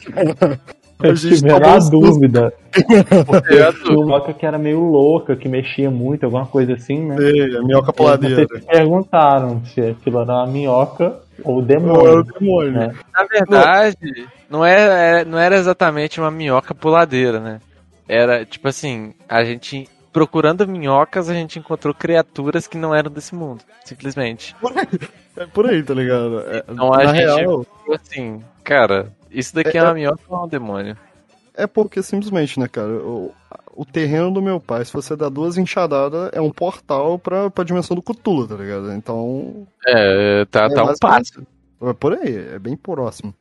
tiveram tomou a susto. dúvida. Eu Tinha uma minhoca que era meio louca, que mexia muito, alguma coisa assim, né? Ei, a minhoca poladeira. vocês perguntaram se aquilo era uma minhoca ou Não, é o demônio. demônio. né? Na verdade, não era, não era exatamente uma minhoca puladeira, né? Era tipo assim, a gente procurando minhocas, a gente encontrou criaturas que não eram desse mundo, simplesmente. É por aí, tá ligado? É, Então a na gente real, ficou assim, cara, isso daqui é, É- uma minhoca ou é um demônio? é porque simplesmente, né, cara? O, o terreno do meu pai, se você dar duas enxadadas, é um portal pra, pra dimensão do Cthulhu, tá ligado? Então, É, tá, É, tá um passo. é por aí, é bem próximo.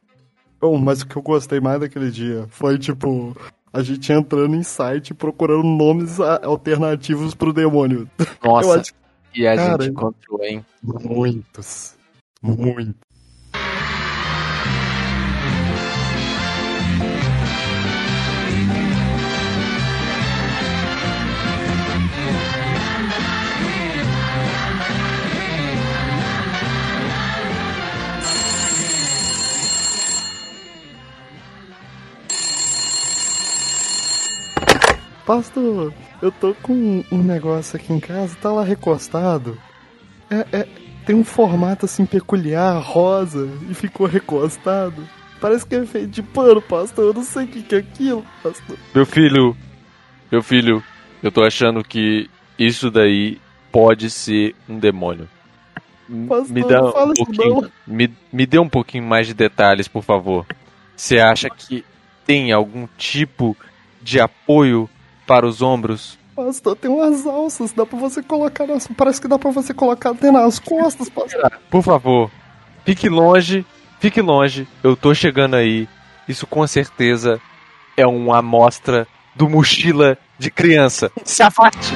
Bom, mas o que eu gostei mais daquele dia foi, tipo, a gente entrando em site procurando nomes alternativos pro demônio. [LAUGHS] Nossa, acho e a cara, gente encontrou, hein? muitos. Muitos. Pastor, eu tô com um negócio aqui em casa, tá lá recostado. É, é- tem um formato assim peculiar, rosa, e ficou recostado. Parece que é feito de pano, pastor. Eu não sei o que, que é aquilo, pastor. Meu filho, meu filho, eu tô achando que isso daí pode ser um demônio. Pastor, me dá um isso pouquinho, me, me dê um pouquinho mais de detalhes, por favor. Você acha que tem algum tipo de apoio para os ombros? Pastor, tem umas alças, dá pra você colocar nas. Parece que dá pra você colocar até nas costas, pastor. Por favor, fique longe, fique longe. Eu tô chegando aí. Isso com certeza é uma amostra do mochila de criança. Se afaste!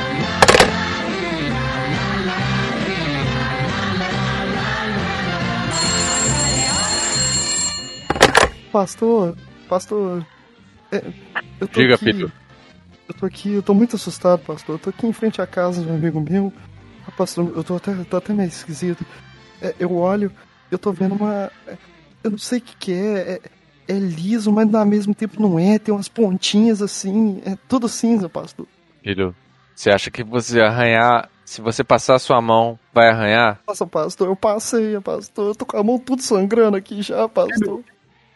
Pastor, pastor. é, eu tô Diga, aqui, filho. Eu tô aqui, eu tô muito assustado, pastor. Eu tô aqui em frente à casa de um amigo meu. Ah, pastor, eu tô até, tô até meio esquisito. É, eu olho, eu tô vendo uma. é, Eu não sei o que, que é. é. é liso, mas ao mesmo tempo não é. Tem umas pontinhas assim. É tudo cinza, pastor. Filho, você acha que você arranhar, se você passar a sua mão, vai arranhar? Nossa, pastor, eu passei, pastor. Eu tô com a mão tudo sangrando aqui já, pastor.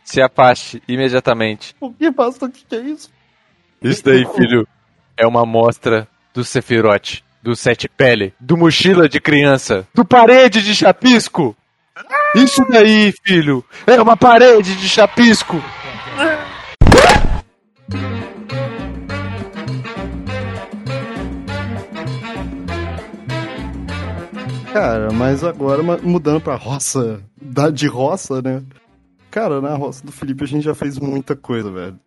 Se afaste imediatamente. O que, pastor? O que, que é isso? Isso daí, filho, é uma amostra do Sephiroth, do Sete Pele, do Mochila de Criança, do Parede de Chapisco. Isso daí, filho, é uma parede de chapisco. Cara, mas agora mudando pra roça, da, de roça, né? Cara, na roça do Felipe a gente já fez muita coisa, velho.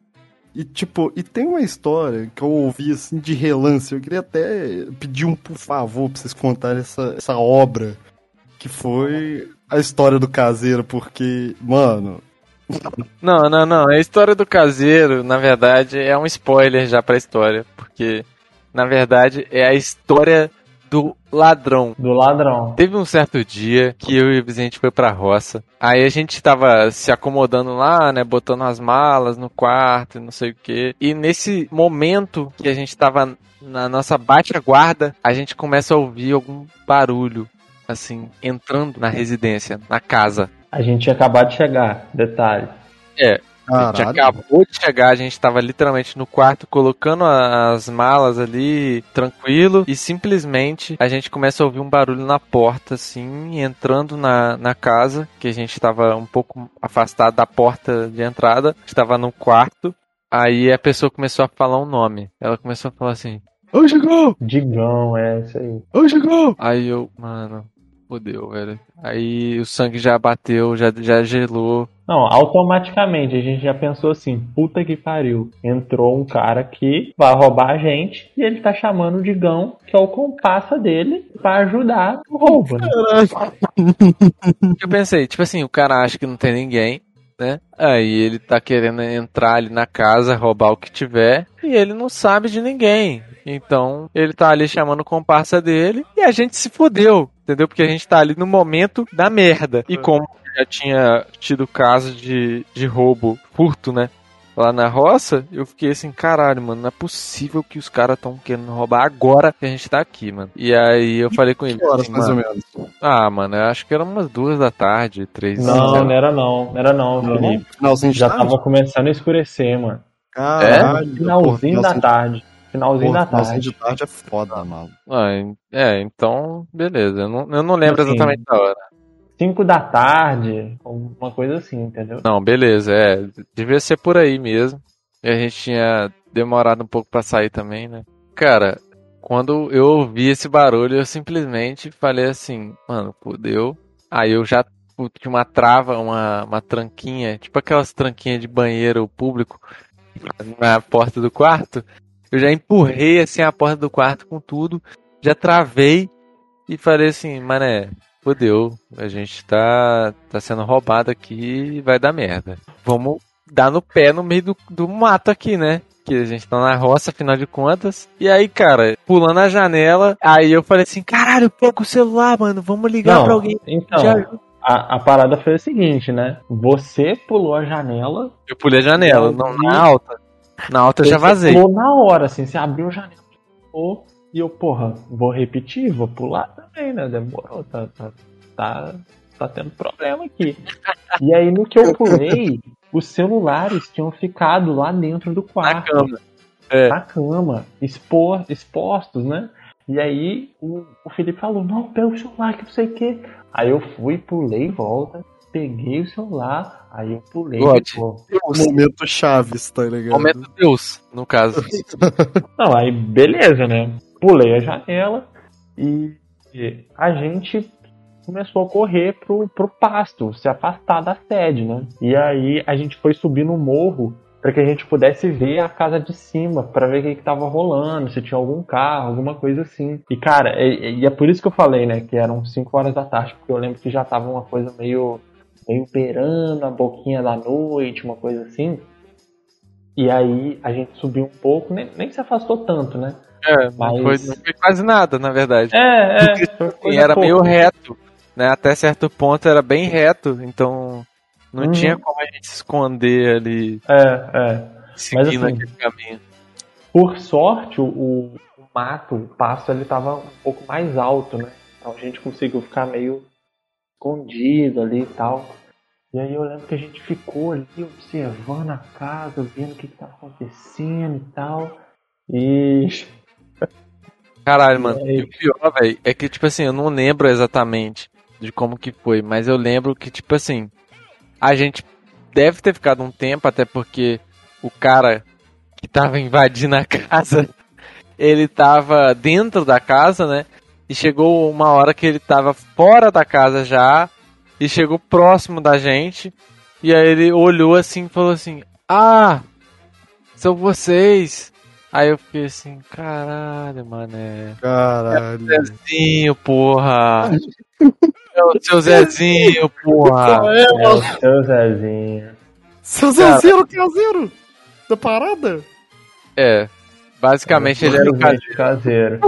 E tipo, e tem uma história que eu ouvi assim de relance. Eu queria até pedir um por favor pra vocês contarem essa, essa obra. Que foi a história do caseiro, porque, mano. Não, não, não. A história do caseiro, na verdade, é um spoiler já pra história. Porque, na verdade, é a história do ladrão. Do ladrão. Teve um certo dia que eu e o Vicente foi pra roça. Aí a gente tava se acomodando lá, né? Botando as malas no quarto e não sei o que. E nesse momento que a gente tava na nossa bate-guarda, a gente começa a ouvir algum barulho assim, entrando na residência, na casa. A gente tinha acabado de chegar, detalhe. É, a gente Caralho. acabou de chegar, a gente tava literalmente no quarto colocando as malas ali, tranquilo, e simplesmente a gente começa a ouvir um barulho na porta, assim, entrando na, na casa, que a gente tava um pouco afastado da porta de entrada, estava no quarto. Aí a pessoa começou a falar um nome. Ela começou a falar assim: Ô, chegou! Digão, é isso aí. Ô, chegou! Aí eu, mano, fodeu, velho. Aí o sangue já bateu, já, já gelou. Não, automaticamente a gente já pensou assim, puta que pariu. Entrou um cara que vai roubar a gente e ele tá chamando o Digão, que é o compassa dele, pra ajudar no roubo, né? Eu pensei, tipo assim, o cara acha que não tem ninguém, né? Aí ele tá querendo entrar ali na casa, roubar o que tiver, e ele não sabe de ninguém. Então, ele tá ali chamando o comparsa dele e a gente se fudeu, entendeu? Porque a gente tá ali no momento da merda. E como já tinha tido caso de, de roubo, furto, né? Lá na roça, eu fiquei assim, caralho, mano, não é possível que os caras tão querendo roubar agora que a gente tá aqui, mano. E aí eu falei com ele, Que horas, assim, mais ou menos? ah, mano, eu acho que era umas duas da tarde, três. Não, não era não, não era não, Felipe. Finalzinho de Já tarde? tava começando a escurecer, mano. Caralho. Finalzinho porra, da tarde. Finalzinho Porra, da finalzinho tarde. de tarde é foda, mano. Ah, é, então, beleza. Eu não, eu não lembro Assim, exatamente da hora. 5 da tarde, uma coisa assim, entendeu? Não, beleza, é. Devia ser por aí mesmo. E a gente tinha demorado um pouco pra sair também, né? Cara, quando eu ouvi esse barulho, eu simplesmente falei assim, mano, fudeu. Aí eu já tinha uma trava, uma, uma tranquinha, tipo aquelas tranquinhas de banheiro público na porta do quarto. Eu já empurrei assim a porta do quarto com tudo, já travei e falei assim, mané, fudeu, a gente tá, tá sendo roubado aqui e vai dar merda. Vamos dar no pé no meio do, do mato aqui, né? Que a gente tá na roça, afinal de contas. E aí, cara, pulando a janela, aí eu falei assim, caralho, pega o celular, mano, vamos ligar Não, pra alguém. então, ajuda." a, a parada foi a seguinte, né? Você pulou a janela, Eu pulei a janela, não, na alta. Na alta eu já você vazei. pulou na hora, assim, você abriu a janela, pulou, e eu, porra, vou repetir, vou pular também, né? Demorou, tá, tá, tá, tá tendo problema aqui. E aí, no que eu pulei, os celulares tinham ficado lá dentro do Na quarto. cama. É. na cama, expor, expostos, né? E aí o, o Felipe falou, não, pega o celular que não sei o quê. Aí eu fui, pulei em volta, peguei o celular, aí eu pulei. God. pô. Momento Chaves, tá ligado? Momento Deus, no caso. [LAUGHS] Não, aí beleza, né? Pulei a janela e, e a gente começou a correr pro, pro pasto, se afastar da sede, né? E aí a gente foi subir no morro para que a gente pudesse ver a casa de cima, para ver o que, que tava rolando, se tinha algum carro, alguma coisa assim. E cara, e, e é por isso que eu falei, né, que eram 5 horas da tarde, porque eu lembro que já tava uma coisa meio meio beirando a boquinha da noite, uma coisa assim. E aí a gente subiu um pouco, nem, nem se afastou tanto, né? É, Mas- foi, não foi quase nada, na verdade. É, é. Assim, era pouca. meio reto, né? Até certo ponto era bem reto, então não Uhum. tinha como a gente se esconder ali, É, é. seguindo assim, aquele caminho. Por sorte, o, o mato, o pasto, ele tava um pouco mais alto, né? Então a gente conseguiu ficar meio escondido ali e tal. E aí eu lembro que a gente ficou ali observando a casa, vendo o que, que tava acontecendo e tal. E. Caralho, mano. É. O pior, velho, é que, tipo assim, eu não lembro exatamente de como que foi, mas eu lembro que, tipo assim, a gente deve ter ficado um tempo, até porque o cara que tava invadindo a [LAUGHS] casa, ele tava dentro da casa, né? E chegou uma hora que ele tava fora da casa já, e chegou próximo da gente, e aí ele olhou assim e falou assim: Ah, são vocês. Aí eu fiquei assim, caralho, mané. Caralho. Zezinho, porra. É o seu Zezinho, porra. É, o seu Zezinho. Seu. Zezinho caseiro da parada? É. Basicamente ele era o caseiro. caseiro.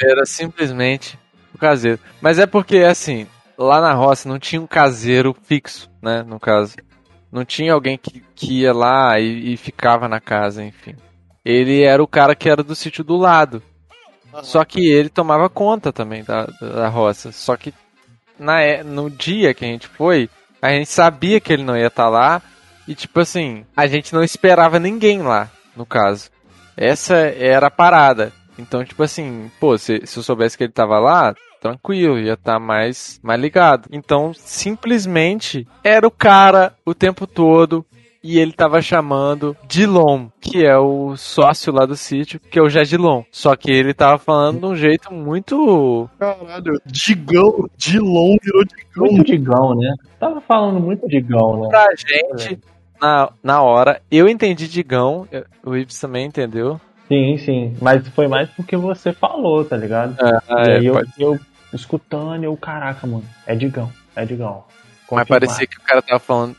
Ele era simplesmente o caseiro. Mas é porque, assim, lá na roça não tinha um caseiro fixo, né? No caso. Não tinha alguém que, que ia lá e, e ficava na casa, enfim. Ele era o cara que era do sítio do lado. Só que ele tomava conta também da, da roça. Só que na, é- no dia que a gente foi, a gente sabia que ele não ia estar lá. E tipo assim, a gente não esperava ninguém lá, no caso. Essa era a parada. Então, tipo assim, pô, se, se eu soubesse que ele tava lá, tranquilo, ia estar mais, mais ligado. Então, simplesmente era o cara o tempo todo e ele tava chamando Dilon, que é o sócio lá do sítio, que é o Jadilon. Só que ele tava falando de um jeito muito. Caralho, Digão, Dilon virou Digão. Muito digão, né? Tava falando muito digão, né? pra gente na, na hora. Eu entendi Digão, o Ives também entendeu. Sim, sim. Mas foi mais porque você falou, tá ligado? Ah, é, aí eu, pode- eu escutando, eu, caraca, mano, é digão, é digão. Mas parecia que o cara tava falando.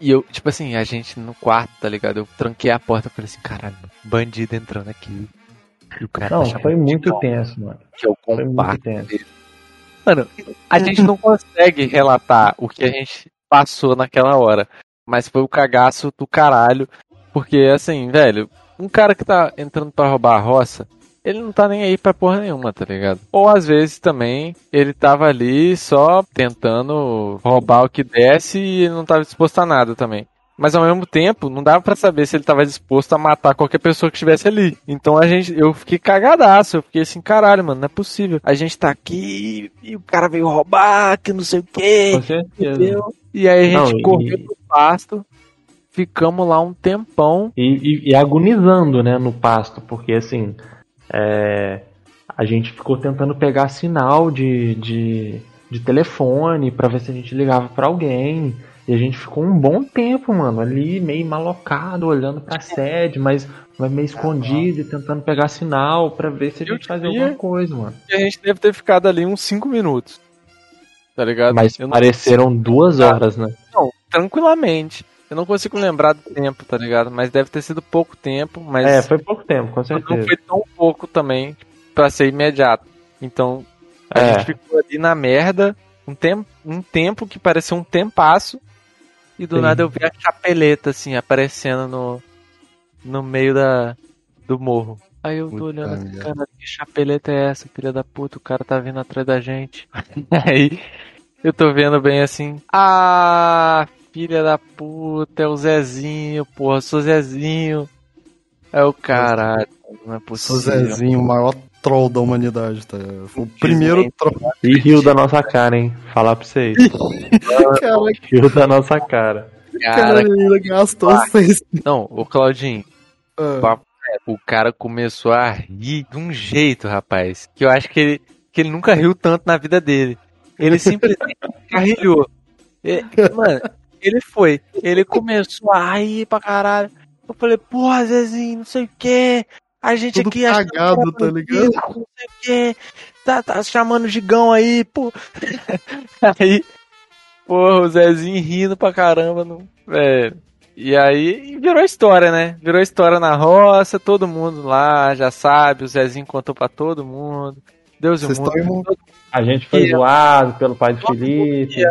E eu, tipo assim, a gente no quarto, tá ligado? Eu tranquei a porta e falei assim, caralho, bandido entrando aqui. E o cara Não, tá foi muito Digão, tenso, mano. Que o Foi muito tenso. dele. Mano, a gente não consegue relatar o que a gente passou naquela hora. Mas foi o cagaço do caralho. Porque, assim, velho, um cara que tá entrando pra roubar a roça, ele não tá nem aí pra porra nenhuma, tá ligado? Ou às vezes também ele tava ali só tentando roubar o que desce e ele não tava disposto a nada também. Mas ao mesmo tempo, não dava pra saber se ele tava disposto a matar qualquer pessoa que estivesse ali. Então a gente, eu fiquei cagadaço, eu fiquei assim, caralho, mano, não é possível. A gente tá aqui e o cara veio roubar, que não sei o quê. Com certeza. Entendeu? E aí a gente Não, e- correu pro pasto, ficamos lá um tempão. E, e- e agonizando, né, no pasto, porque assim, é, a gente ficou tentando pegar sinal de, de, de telefone pra ver se a gente ligava pra alguém. E a gente ficou um bom tempo, mano, ali meio malocado, olhando pra sede, mas, mas meio escondido e tentando pegar sinal pra ver se a gente fazia alguma coisa, mano. E a gente deve ter ficado ali uns 5 minutos. Tá ligado? Mas Eu não- pareceram duas horas, né? Não, tranquilamente. Eu não consigo lembrar do tempo, tá ligado? Mas deve ter sido pouco tempo, mas É, foi pouco tempo, com não certeza. foi tão pouco também pra ser imediato. Então, a É. gente ficou ali na merda um tempo, um tempo que pareceu um tempasso. E do Sim. nada eu vi a chapeleta, assim, aparecendo no, no meio da, do morro. Aí eu tô Puta olhando assim, cara, que chapeleta é essa, filha da puta? O cara tá vindo atrás da gente. [LAUGHS] Aí eu tô vendo bem assim. Ah, filha da puta, é o Zezinho, porra, sou Zezinho. É o caralho, não é Sou possível. Zezinho, o maior troll da humanidade, tá? Foi o primeiro troll. E riu da nossa cara, hein? Falar pra vocês. Riu da nossa cara. cara, Cara, gastou seis. não, ô Claudinho, Ah, papo reto, o cara começou a rir de um jeito, rapaz, que eu acho que ele, que ele nunca riu tanto na vida dele. Ele simplesmente [LAUGHS] carrilhou. E- Mano, ele foi. Ele começou a rir pra caralho. Eu falei, porra, Zezinho, não sei o que. A gente Tudo aqui cagado, tá bandido, ligado? Não sei o que. Tá, tá chamando o gigão aí, pô. [LAUGHS] Aí, porra, o Zezinho rindo pra caramba, não, velho. E aí virou história, né? Virou história na roça, todo mundo lá já sabe, o Zezinho contou pra todo mundo. Deus e o Vocês mundo. A gente foi E- zoado pelo pai do Felipe.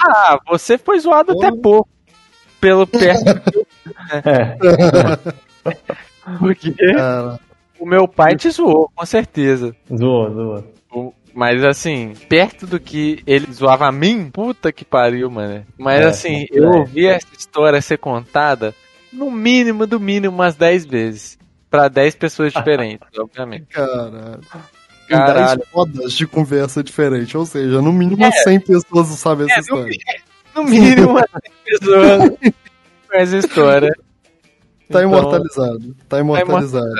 Ah, você foi zoado até pouco. Pelo perto, [LAUGHS] É, porque Cara, o meu pai te zoou, com certeza. zoou, zoou. O- Mas assim, perto do que ele zoava a mim, puta que pariu, mano. Mas É, assim, é. eu ouvi essa história ser contada no mínimo, do mínimo, umas 10 vezes. Pra 10 pessoas [LAUGHS] diferentes, obviamente. caralho. 10 rodas de conversa diferente. Ou seja, no mínimo É. 100 pessoas sabem essa É, no história. No mínimo, umas 10 pessoas com essa história. Tá Então, imortalizado. Tá imortalizado.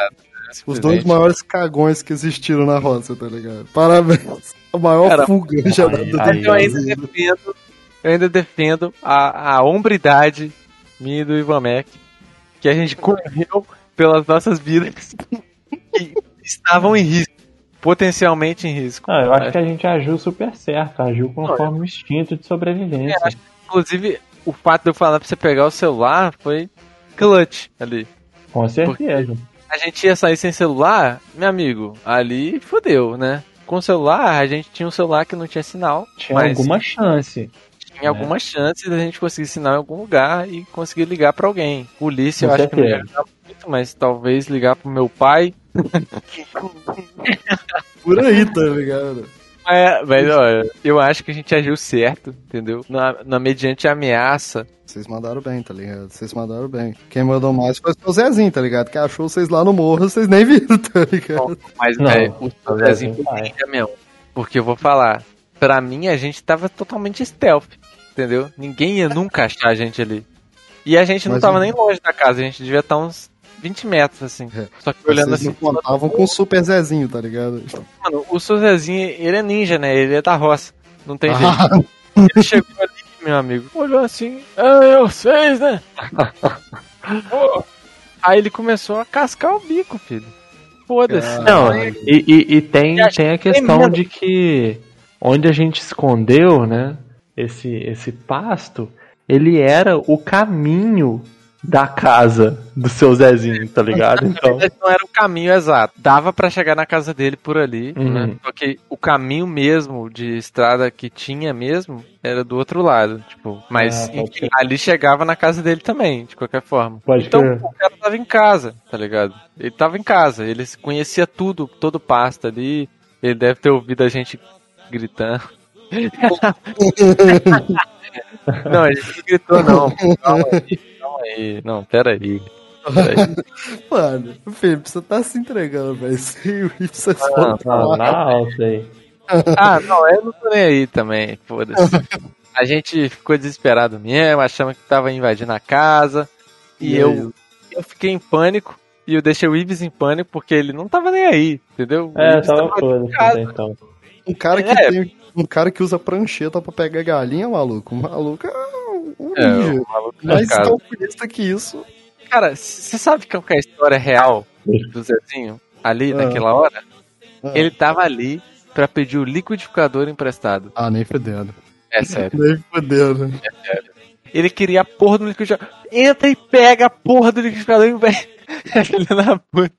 Os dois maiores cagões que existiram na roça, tá ligado? Parabéns. A maior Cara, fuga já aí- da aí- Eu ainda defendo, eu ainda defendo a, a hombridade minha e do Ivan Mac, que a gente correu pelas nossas vidas [LAUGHS] que estavam em risco, potencialmente em risco. Não, eu acho que a gente agiu super certo, agiu conforme o instinto de sobrevivência. Inclusive, o fato de eu falar pra você pegar o celular foi clutch ali. Com certeza. A gente ia sair sem celular, meu amigo, ali fodeu, né? Com o celular, a gente tinha um celular que não tinha sinal. Tinha alguma chance. tinha alguma chance da gente conseguir sinal em algum lugar e conseguir ligar pra alguém. Polícia, Com eu acho que não ia certeza. muito, mas talvez ligar pro meu pai. Por aí, tá ligado? É, mas olha, eu acho que a gente agiu certo, entendeu? Na, na mediante ameaça. Vocês mandaram bem, tá ligado? Vocês mandaram bem. Quem mandou mais foi o Zezinho, tá ligado? Que achou vocês lá no morro, vocês nem viram, tá ligado? Mas Não, é, o Zezinho ninja mesmo. Porque eu vou falar, pra mim a gente tava totalmente stealth, entendeu? Ninguém ia nunca achar a gente ali. E a gente não Mas tava nem longe da casa, a gente devia estar uns 20 metros, assim. É. Só que olhando vocês assim, não contavam com o Super Zezinho, tá ligado? mano, o seu Zezinho, ele é ninja, né? Ele é da roça. Não tem jeito. Ah, Ele chegou ali, meu amigo, olhou assim, eu sei, né? [LAUGHS] Aí ele começou a cascar o bico, filho. Foda-se. Não, e, e, e tem, E tem a que tem questão mesmo. de que onde a gente escondeu, né? Esse, esse pasto, ele era o caminho da casa do seu Zezinho, tá ligado? Então, não era o caminho exato. Dava pra chegar na casa dele por ali, Uhum. né? Só que o caminho mesmo de estrada que tinha mesmo era do outro lado, tipo. Mas Ah, enfim, ser. ali chegava na casa dele também, de qualquer forma. Pode então crer. o cara tava em casa, tá ligado? Ele tava em casa, ele conhecia tudo, todo o pasto ali. Ele deve ter ouvido a gente gritando. [LAUGHS] [LAUGHS] não, gente não gritou não. Calma aí, aí. Não, pera aí. [LAUGHS] Mano, Felipe, você tá se entregando, velho. Sem o Ips, vocês Ah, não, falar. na alta aí. [LAUGHS] Ah, não, eu não tô nem aí também, foda-se. A gente ficou desesperado mesmo, achamos que tava invadindo a casa. E, E eu, eu fiquei em pânico. E eu deixei o Ives em pânico porque ele não tava nem aí, entendeu? É, tava tava foda então. Um cara que É. tem. Um cara que usa prancheta pra pegar galinha, maluco. O maluco é um É, ninja. o maluco da Mais calculista que isso. Cara, você sabe qual que é a história real do Zezinho? Ali, Ah. naquela hora? Ah. Ele tava ali pra pedir o liquidificador emprestado. Ah, nem fedendo. É sério. Nem fedendo. Ele queria a porra do liquidificador. Entra e pega a porra do liquidificador e vai. [LAUGHS] Filho da puta.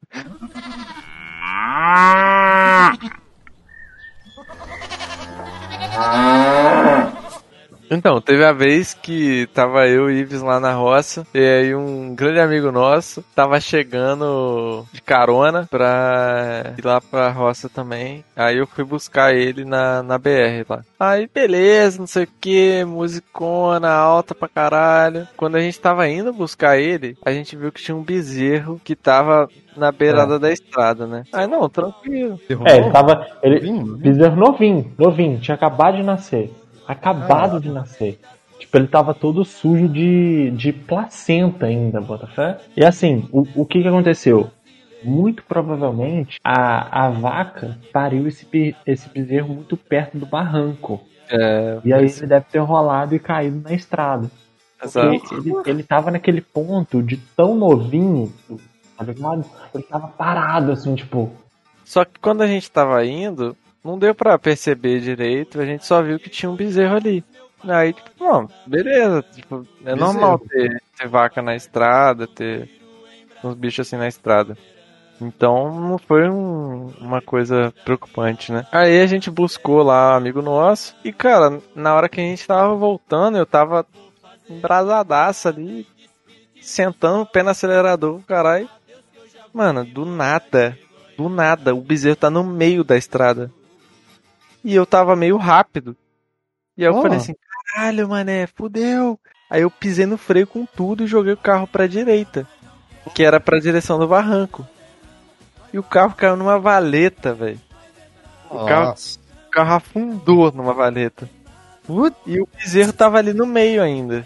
Ah. Então, teve a vez que tava eu e Ives lá na roça, e aí um grande amigo nosso tava chegando de carona pra ir lá pra roça também. Aí eu fui buscar ele na, na BR lá. Aí beleza, não sei o que, musicona alta pra caralho. Quando a gente tava indo buscar ele, a gente viu que tinha um bezerro que tava na beirada da estrada, né? Aí não, tranquilo. É, ele tava. Ele, Novinho? bezerro novinho, novinho, tinha acabado de nascer. Acabado de nascer. Tipo, ele tava todo sujo de, de placenta ainda, Botafé. E assim, o, o que que aconteceu? Muito provavelmente a, a vaca pariu esse, esse bezerro muito perto do barranco. É, E aí ele deve ter rolado e caído na estrada. Exato. ele, ele tava naquele ponto de tão novinho, tá ligado? Ele tava parado, assim, tipo. Só que quando a gente tava indo, não deu pra perceber direito, a gente só viu que tinha um bezerro ali. Aí, tipo, bom, beleza, tipo, é Bezerro. normal ter, ter vaca na estrada, ter uns bichos assim na estrada. Então não foi um- uma coisa preocupante, né? Aí a gente buscou lá um amigo nosso, e cara, na hora que a gente tava voltando, eu tava embrasadaço ali, sentando o pé no acelerador, caralho. Mano, do nada, do nada, o bezerro tá no meio da estrada. E eu tava meio rápido. E aí eu Oh. falei assim, caralho, mané, fudeu. Aí eu pisei no freio com tudo e joguei o carro pra direita. Que era pra direção do barranco. E o carro caiu numa valeta, velho. O carro, o carro afundou numa valeta. E o bezerro tava ali no meio ainda.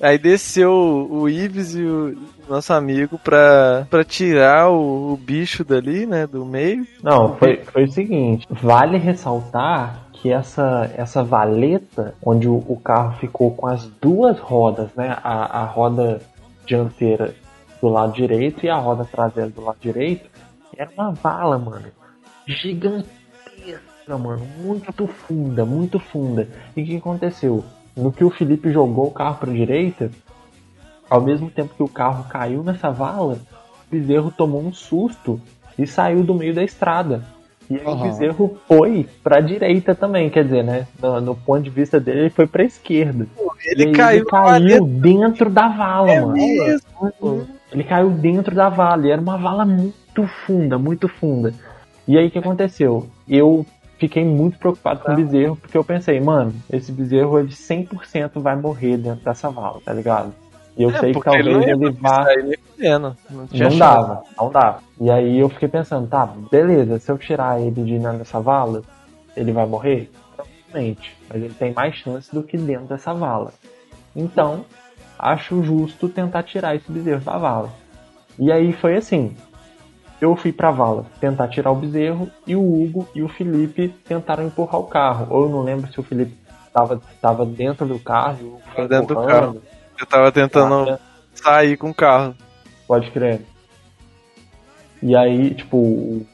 Aí desceu o Ives e o nosso amigo pra, pra tirar o, o bicho dali, né, do meio. Não, foi, foi o seguinte: vale ressaltar que essa, essa valeta, onde o, o carro ficou com as duas rodas, né? A, a roda dianteira do lado direito e a roda traseira do lado direito, era uma vala, mano. Gigantesca, mano. Muito funda, muito funda. E o que aconteceu? No que o Felipe jogou o carro pra direita, ao mesmo tempo que o carro caiu nessa vala, o bezerro tomou um susto e saiu do meio da estrada. E aí o Aham. bezerro foi pra direita também, quer dizer, né? No, no ponto de vista dele, ele foi pra esquerda. E Ele caiu, ele caiu dentro da vala, É mano. mesmo. Ele caiu dentro da vala. E era uma vala muito funda, muito funda. E aí o que aconteceu? Eu fiquei muito preocupado com o bezerro, porque eu pensei, mano, esse bezerro ele 100% vai morrer dentro dessa vala, tá ligado? E eu É, sei que ele talvez ia ele vá. Não, Não dava, não dava. E aí eu fiquei pensando, tá, beleza, se eu tirar ele de dentro dessa vala, ele vai morrer? Provavelmente. Mas ele tem mais chance do que dentro dessa vala. Então, acho justo tentar tirar esse bezerro da vala. E aí foi assim. Eu fui pra vala tentar tirar o bezerro e o Hugo e o Felipe tentaram empurrar o carro. Ou eu não lembro se o Felipe tava, tava dentro do carro foi Dentro do empurrando. Eu tava tentando Ah, sair com o carro. Pode crer. E aí, tipo, o-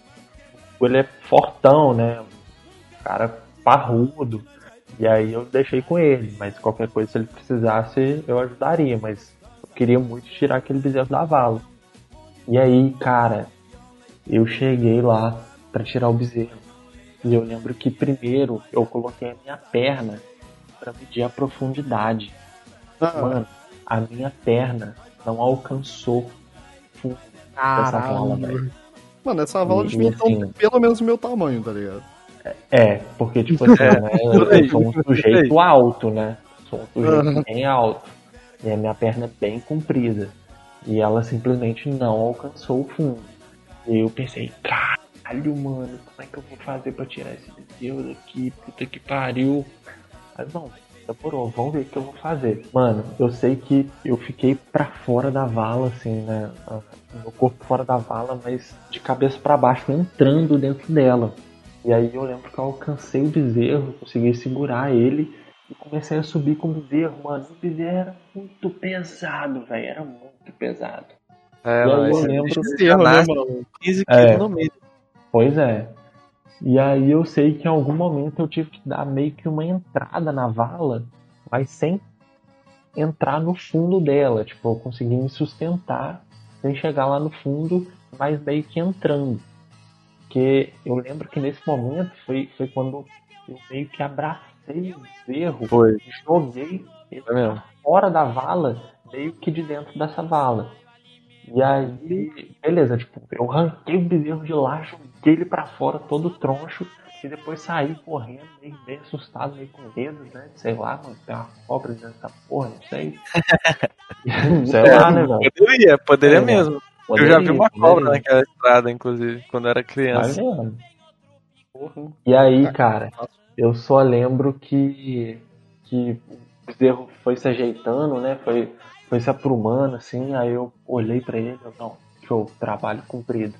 ele é fortão, né? Cara parrudo. E aí eu deixei com ele. Mas qualquer coisa, se ele precisasse, eu ajudaria. Mas eu queria muito tirar aquele bezerro da vala. E aí, cara, eu cheguei lá pra tirar o bezerro. E eu lembro que primeiro eu coloquei a minha perna pra medir a profundidade. Ah, Mano, a minha perna não alcançou o fundo dessa vala, velho. Mano, essa vala devia assim- pelo menos o meu tamanho, tá ligado? É, porque, tipo assim, [LAUGHS] É, né, eu, sou um [LAUGHS] sujeito alto, né? Sou um sujeito Aham. bem alto. E a minha perna é bem comprida. E ela simplesmente não alcançou o fundo. E eu pensei, caralho, mano, como é que eu vou fazer pra tirar esse bezerro daqui? Puta que pariu. Mas não, demorou, vamos ver o que eu vou fazer. Mano, eu sei que eu fiquei pra fora da vala, assim, né? Meu corpo fora da vala, mas de cabeça pra baixo, entrando dentro dela. E aí eu lembro que eu alcancei o bezerro, consegui segurar ele e comecei a subir com o bezerro, mano. O bezerro era muito pesado, velho. Era muito pesado. É, E aí eu lembro- já né, mano? 15 É. quilos no meio. Pois é. E aí eu sei que em algum momento eu tive que dar meio que uma entrada na vala, mas sem entrar no fundo dela. Tipo, eu consegui me sustentar sem chegar lá no fundo, mas meio que entrando. Porque eu lembro que nesse momento foi, foi quando eu meio que abracei o bezerro Foi. e joguei ele É fora da vala, meio que de dentro dessa vala. E aí, beleza, tipo, eu arranquei o bezerro de lá, joguei ele pra fora, todo troncho, e depois saí correndo, meio, meio assustado, meio com medo, né? Sei lá, mano, tem uma cobra dentro dessa porra, não sei. [LAUGHS] sei lá, né, velho? Poderia, poderia É, mesmo. eu Poderia, já vi uma poderia. cobra naquela estrada, inclusive, quando eu era criança. vendo? E aí, cara, eu só lembro que, que o bezerro foi se ajeitando, né? Foi, foi se aprumando, assim. Aí eu olhei pra ele, eu, não, show, trabalho cumprido.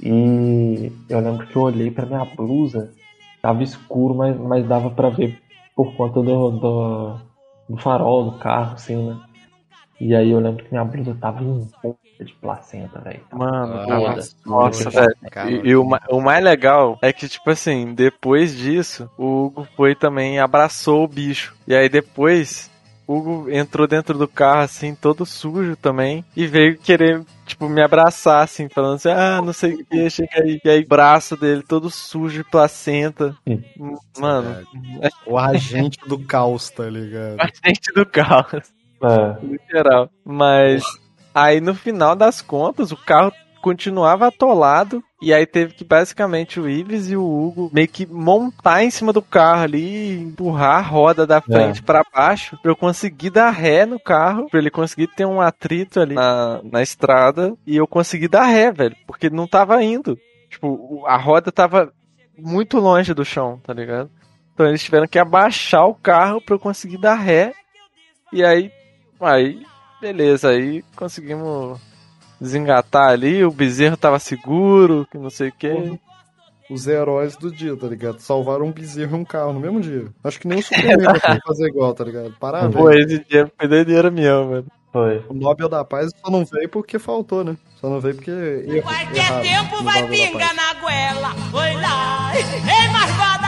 E eu lembro que eu olhei pra minha blusa, tava escuro, mas, mas dava pra ver por conta do, do, do farol do carro, assim, né? E aí eu lembro que minha blusa tava em ponta de placenta, velho. Mano, Ah, nossa, velho. E, e o, o mais legal é que, tipo assim, depois disso, o Hugo foi também e abraçou o bicho. E aí depois, Hugo entrou dentro do carro, assim, todo sujo também, e veio querer, tipo, me abraçar, assim, falando assim, ah, não sei o que, chega aí. E aí, o braço dele todo sujo de placenta. Hum. Mano, O agente do caos, tá ligado? [LAUGHS] a gente do carro. É. no geral. Mas aí no final das contas, o carro continuava atolado. E aí teve que basicamente o Ives e o Hugo meio que montar em cima do carro ali e empurrar a roda da frente pra baixo pra eu conseguir dar ré no carro, pra ele conseguir ter um atrito ali na, na estrada e eu conseguir dar ré, velho, porque não tava indo. Tipo, a roda tava muito longe do chão, tá ligado? Então eles tiveram que abaixar o carro pra eu conseguir dar ré. E aí, aí, beleza, aí conseguimos desengatar ali, o bezerro tava seguro, que não sei o que. Os heróis do dia, tá ligado? Salvaram um bezerro e um carro no mesmo dia. Acho que nem o Superman vai [LAUGHS] fazer igual, tá ligado? Parabéns. Pô, esse dia foi doideira minha, mano. Foi. O Nobel da Paz só não veio porque faltou, né? Só não veio porque. Qualquer tempo vai pingar na goela. Oi lá, ei, marvada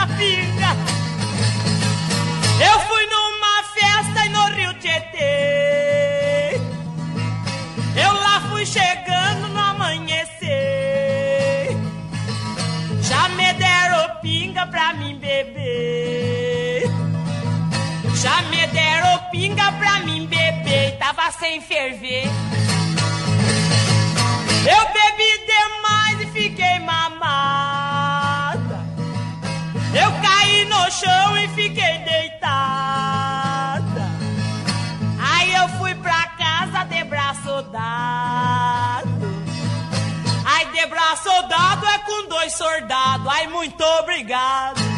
mim beber, tava sem ferver. Eu bebi demais e fiquei mamada. Eu caí no chão e fiquei deitada. Aí eu fui pra casa de braço dado. Ai, de braço dado é com dois soldados. Ai, muito obrigado.